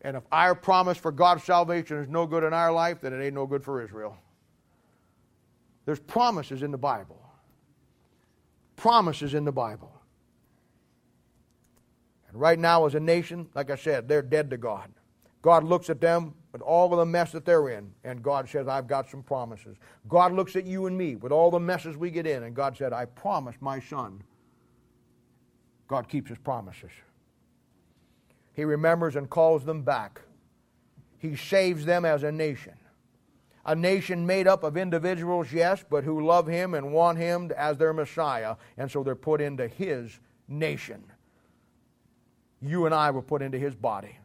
And if our promise for God's salvation is no good in our life, then it ain't no good for Israel. There's promises in the Bible promises in the Bible. And right now, as a nation, like I said, they're dead to God. God looks at them with all of the mess that they're in, and God says, I've got some promises. God looks at you and me with all the messes we get in, and God said, I promise my son. God keeps his promises. He remembers and calls them back. He saves them as a nation a nation made up of individuals, yes, but who love him and want him as their Messiah, and so they're put into his nation. You and I were put into his body.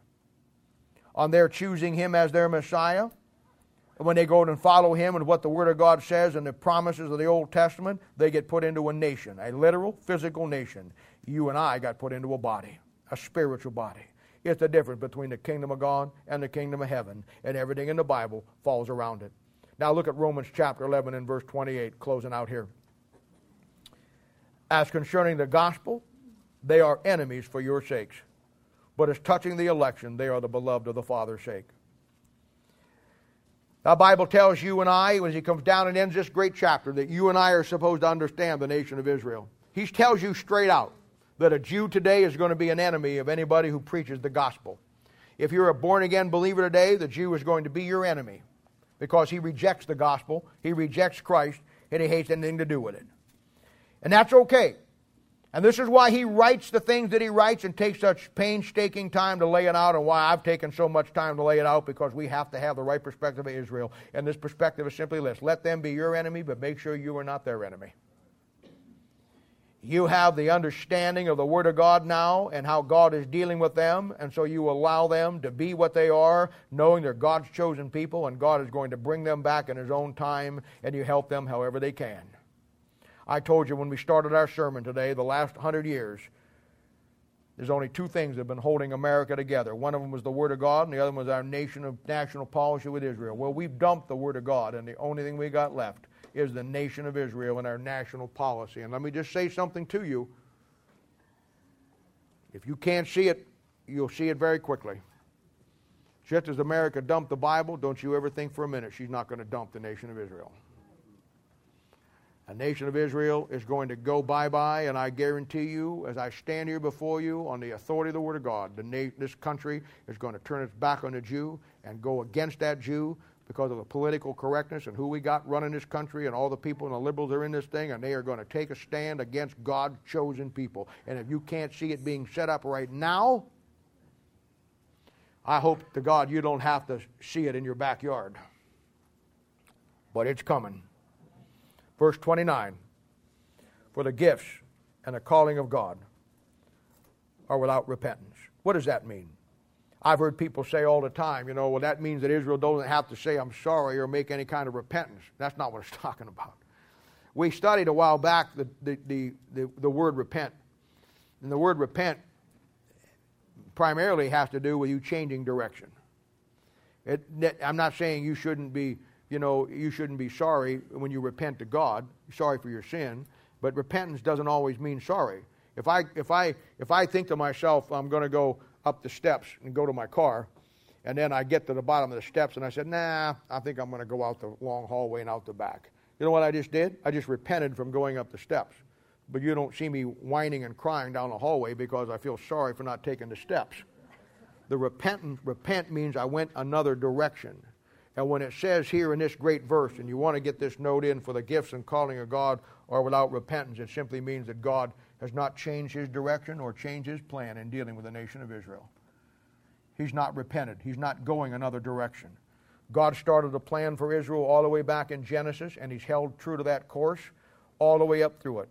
On their choosing him as their Messiah, when they go and follow him and what the Word of God says and the promises of the Old Testament, they get put into a nation, a literal, physical nation. You and I got put into a body, a spiritual body. It's the difference between the kingdom of God and the kingdom of heaven, and everything in the Bible falls around it. Now look at Romans chapter 11 and verse 28, closing out here. As concerning the gospel, they are enemies for your sakes. But as touching the election, they are the beloved of the Father's sake. The Bible tells you and I, as he comes down and ends this great chapter, that you and I are supposed to understand the nation of Israel. He tells you straight out that a Jew today is going to be an enemy of anybody who preaches the gospel. If you're a born again believer today, the Jew is going to be your enemy because he rejects the gospel, he rejects Christ, and he hates anything to do with it. And that's okay. And this is why he writes the things that he writes and takes such painstaking time to lay it out, and why I've taken so much time to lay it out because we have to have the right perspective of Israel. And this perspective is simply this let them be your enemy, but make sure you are not their enemy. you have the understanding of the Word of God now and how God is dealing with them, and so you allow them to be what they are, knowing they're God's chosen people, and God is going to bring them back in His own time, and you help them however they can. I told you when we started our sermon today, the last hundred years, there's only two things that have been holding America together. One of them was the Word of God, and the other one was our nation of national policy with Israel. Well, we've dumped the Word of God, and the only thing we got left is the nation of Israel and our national policy. And let me just say something to you. If you can't see it, you'll see it very quickly. Just as America dumped the Bible, don't you ever think for a minute she's not going to dump the nation of Israel. A nation of Israel is going to go bye bye, and I guarantee you, as I stand here before you on the authority of the Word of God, na- this country is going to turn its back on the Jew and go against that Jew because of the political correctness and who we got running this country and all the people and the liberals are in this thing, and they are going to take a stand against God chosen people. And if you can't see it being set up right now, I hope to God you don't have to see it in your backyard. But it's coming. Verse 29 For the gifts and the calling of God are without repentance. What does that mean? I've heard people say all the time, you know, well, that means that Israel doesn't have to say, I'm sorry, or make any kind of repentance. That's not what it's talking about. We studied a while back the, the, the, the, the word repent. And the word repent primarily has to do with you changing direction. It, I'm not saying you shouldn't be, you know, you shouldn't be sorry when you repent to God, sorry for your sin, but repentance doesn't always mean sorry. If I, if I, if I think to myself, I'm going to go up the steps and go to my car. And then I get to the bottom of the steps and I said, nah, I think I'm going to go out the long hallway and out the back. You know what I just did? I just repented from going up the steps. But you don't see me whining and crying down the hallway because I feel sorry for not taking the steps. The repentant, repent means I went another direction. And when it says here in this great verse, and you want to get this note in for the gifts and calling of God or without repentance, it simply means that God has not changed his direction or changed his plan in dealing with the nation of Israel. He's not repented, he's not going another direction. God started a plan for Israel all the way back in Genesis, and he's held true to that course all the way up through it.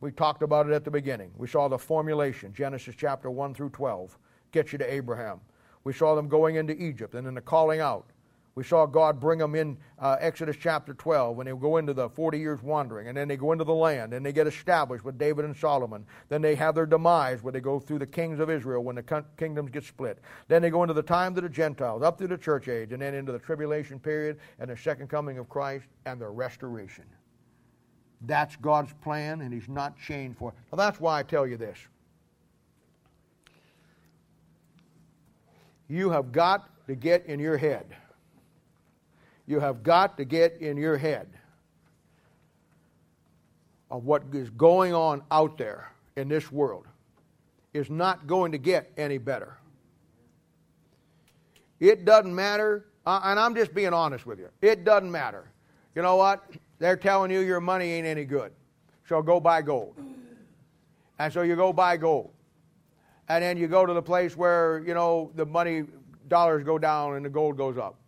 We talked about it at the beginning. We saw the formulation, Genesis chapter 1 through 12, gets you to Abraham. We saw them going into Egypt and then the calling out. We saw God bring them in uh, Exodus chapter 12 when they go into the 40 years wandering, and then they go into the land, and they get established with David and Solomon. Then they have their demise where they go through the kings of Israel when the kingdoms get split. Then they go into the time of the Gentiles, up through the church age, and then into the tribulation period and the second coming of Christ and the restoration. That's God's plan, and He's not changed for it. Now, that's why I tell you this. You have got to get in your head you have got to get in your head of what is going on out there in this world is not going to get any better. It doesn't matter, uh, and I'm just being honest with you. It doesn't matter. You know what? They're telling you your money ain't any good. So go buy gold. And so you go buy gold. And then you go to the place where, you know, the money dollars go down and the gold goes up.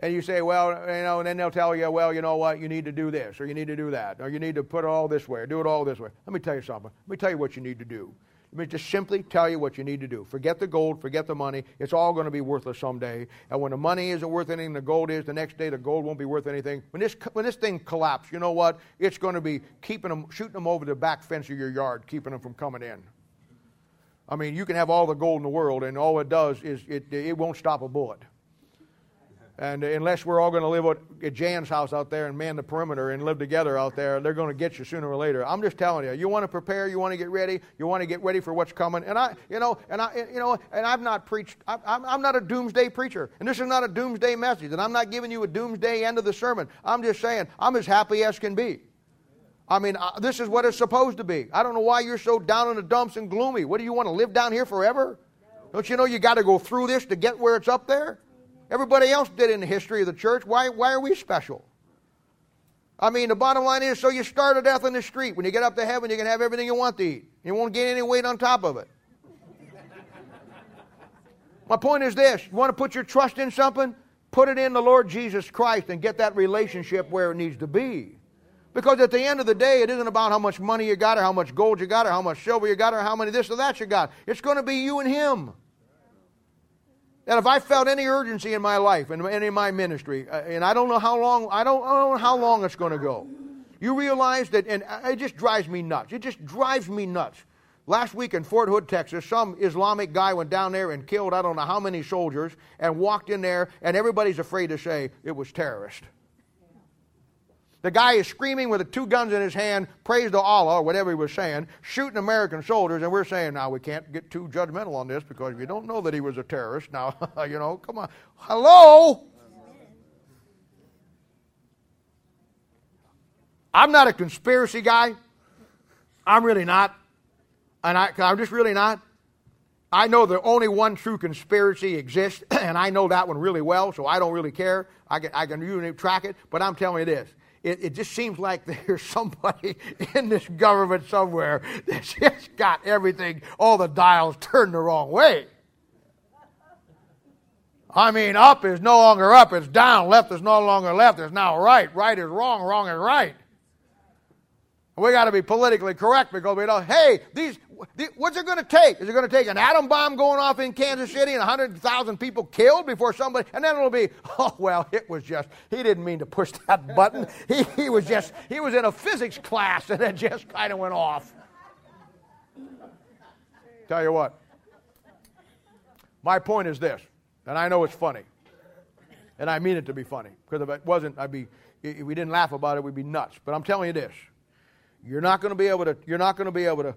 And you say, well, you know, and then they'll tell you, well, you know what, you need to do this, or you need to do that, or you need to put it all this way, or do it all this way. Let me tell you something. Let me tell you what you need to do. Let me just simply tell you what you need to do. Forget the gold, forget the money. It's all going to be worthless someday. And when the money isn't worth anything, the gold is. The next day, the gold won't be worth anything. When this when this thing collapses, you know what? It's going to be keeping them, shooting them over the back fence of your yard, keeping them from coming in. I mean, you can have all the gold in the world, and all it does is it, it won't stop a bullet. And unless we're all going to live at Jan's house out there and man the perimeter and live together out there, they're going to get you sooner or later. I'm just telling you. You want to prepare. You want to get ready. You want to get ready for what's coming. And I, you know, and I, you know, and I've not preached. I, I'm, I'm not a doomsday preacher, and this is not a doomsday message. And I'm not giving you a doomsday end of the sermon. I'm just saying I'm as happy as can be. I mean, uh, this is what it's supposed to be. I don't know why you're so down in the dumps and gloomy. What do you want to live down here forever? Don't you know you got to go through this to get where it's up there? Everybody else did in the history of the church. Why, why are we special? I mean, the bottom line is so you starve to death in the street. When you get up to heaven, you can have everything you want to eat. You won't gain any weight on top of it. My point is this you want to put your trust in something? Put it in the Lord Jesus Christ and get that relationship where it needs to be. Because at the end of the day, it isn't about how much money you got, or how much gold you got, or how much silver you got, or how many this or that you got. It's going to be you and Him. And if I felt any urgency in my life and in my ministry, uh, and I don't know how long, I don't, I don't know how long it's going to go. You realize that, and it just drives me nuts. It just drives me nuts. Last week in Fort Hood, Texas, some Islamic guy went down there and killed I don't know how many soldiers and walked in there, and everybody's afraid to say it was terrorist. The guy is screaming with the two guns in his hand, praise to Allah, or whatever he was saying, shooting American soldiers, and we're saying, now we can't get too judgmental on this because you don't know that he was a terrorist, now, you know, come on. Hello? I'm not a conspiracy guy. I'm really not. And I, I'm just really not. I know the only one true conspiracy exists, and I know that one really well, so I don't really care. I can, I can track it, but I'm telling you this it, it just seems like there's somebody in this government somewhere that's just got everything, all the dials turned the wrong way. I mean, up is no longer up, it's down. Left is no longer left, it's now right. Right is wrong, wrong is right. We got to be politically correct because we know, hey, these, what's it going to take? Is it going to take an atom bomb going off in Kansas City and 100,000 people killed before somebody, and then it'll be, oh, well, it was just, he didn't mean to push that button. He, he was just, he was in a physics class and it just kind of went off. Tell you what, my point is this, and I know it's funny, and I mean it to be funny, because if it wasn't, I'd be, if we didn't laugh about it, we'd be nuts. But I'm telling you this you're not going to be able to, you're not going to be able to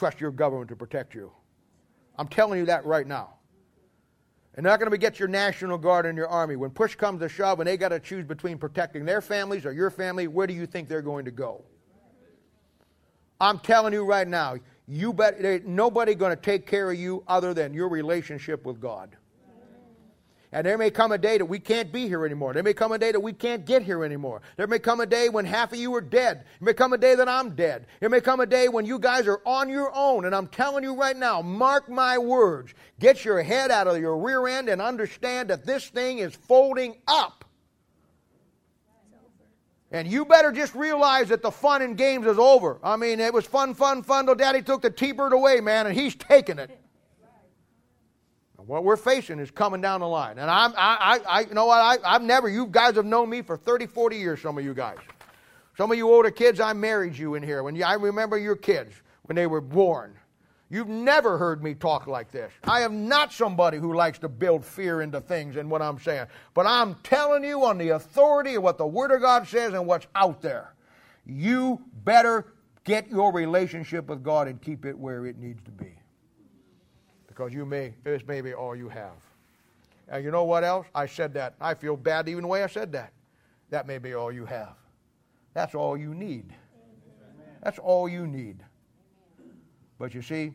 trust your government to protect you. I'm telling you that right now. They're not going to get your National Guard and your Army. When push comes to shove and they got to choose between protecting their families or your family, where do you think they're going to go? I'm telling you right now, you bet nobody going to take care of you other than your relationship with God. And there may come a day that we can't be here anymore. There may come a day that we can't get here anymore. There may come a day when half of you are dead. It may come a day that I'm dead. It may come a day when you guys are on your own. And I'm telling you right now, mark my words. Get your head out of your rear end and understand that this thing is folding up. And you better just realize that the fun and games is over. I mean, it was fun, fun, fun till Daddy took the T-bird away, man, and he's taking it. What we're facing is coming down the line. And I'm, I, I, I you know what? I, I've never, you guys have known me for 30, 40 years, some of you guys. Some of you older kids, I married you in here. When you, I remember your kids when they were born. You've never heard me talk like this. I am not somebody who likes to build fear into things and what I'm saying. But I'm telling you on the authority of what the Word of God says and what's out there. You better get your relationship with God and keep it where it needs to be because you may, this may be all you have. And you know what else? I said that. I feel bad even the way I said that. That may be all you have. That's all you need. That's all you need. But you see,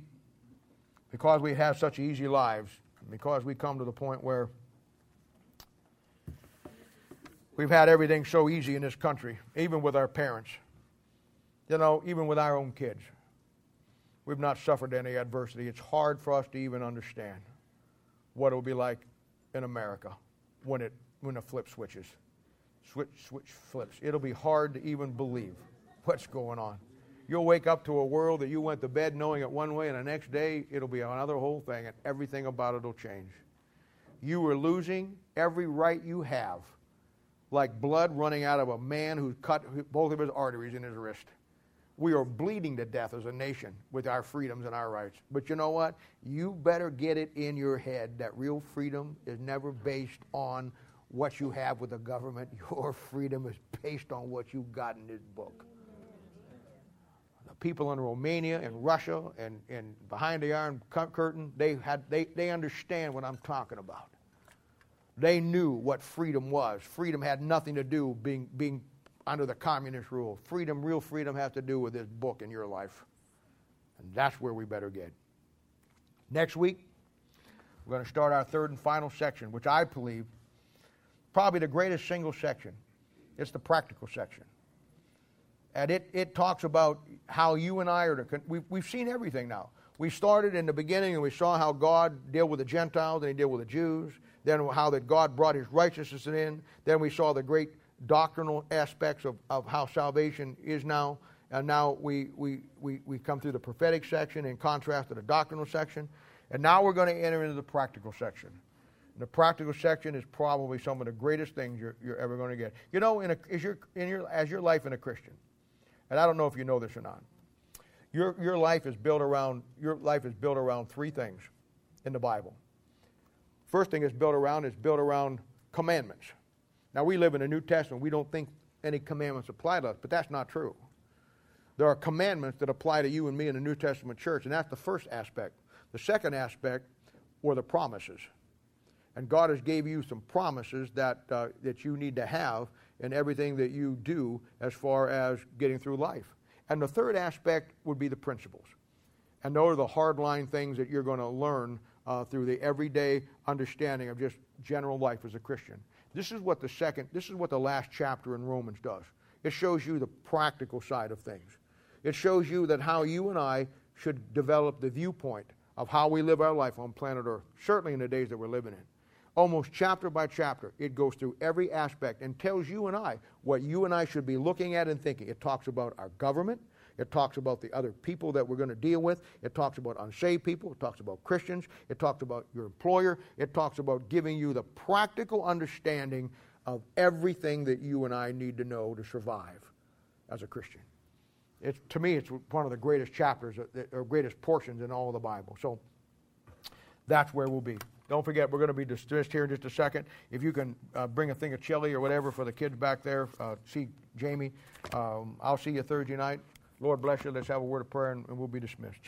because we have such easy lives, because we come to the point where we've had everything so easy in this country, even with our parents, you know, even with our own kids. We've not suffered any adversity. It's hard for us to even understand what it will be like in America when it when the flip switches. Switch switch flips. It'll be hard to even believe what's going on. You'll wake up to a world that you went to bed knowing it one way, and the next day it'll be another whole thing, and everything about it will change. You are losing every right you have, like blood running out of a man who cut both of his arteries in his wrist. We are bleeding to death as a nation with our freedoms and our rights. But you know what? You better get it in your head that real freedom is never based on what you have with the government. Your freedom is based on what you got in this book. The people in Romania and Russia and, and behind the Iron Curtain, they, had, they, they understand what I'm talking about. They knew what freedom was. Freedom had nothing to do being, being under the communist rule. Freedom, real freedom, has to do with this book in your life. And that's where we better get. Next week, we're going to start our third and final section, which I believe probably the greatest single section. It's the practical section. And it, it talks about how you and I are to, we've, we've seen everything now. We started in the beginning and we saw how God dealt with the Gentiles and he dealt with the Jews. Then how that God brought his righteousness in. Then we saw the great doctrinal aspects of, of how salvation is now. And now we, we, we, we come through the prophetic section in contrast to the doctrinal section. And now we're going to enter into the practical section. And the practical section is probably some of the greatest things you're, you're ever going to get. You know, in a, is your, in your, as your life in a Christian, and I don't know if you know this or not, your, your life is built around your life is built around three things in the Bible. First thing it's built around is built around commandments. Now we live in the New Testament. We don't think any commandments apply to us, but that's not true. There are commandments that apply to you and me in the New Testament church, and that's the first aspect. The second aspect were the promises. And God has gave you some promises that, uh, that you need to have in everything that you do as far as getting through life. And the third aspect would be the principles. And those are the hardline things that you're going to learn uh, through the everyday understanding of just general life as a Christian. This is what the second, this is what the last chapter in Romans does. It shows you the practical side of things. It shows you that how you and I should develop the viewpoint of how we live our life on planet Earth, certainly in the days that we're living in. Almost chapter by chapter, it goes through every aspect and tells you and I what you and I should be looking at and thinking. It talks about our government. It talks about the other people that we're going to deal with. It talks about unsaved people. It talks about Christians. It talks about your employer. It talks about giving you the practical understanding of everything that you and I need to know to survive as a Christian. It's, to me, it's one of the greatest chapters or greatest portions in all of the Bible. So that's where we'll be. Don't forget, we're going to be dismissed here in just a second. If you can uh, bring a thing of chili or whatever for the kids back there, uh, see Jamie. Um, I'll see you Thursday night. Lord bless you. Let's have a word of prayer and, we'll be dismissed.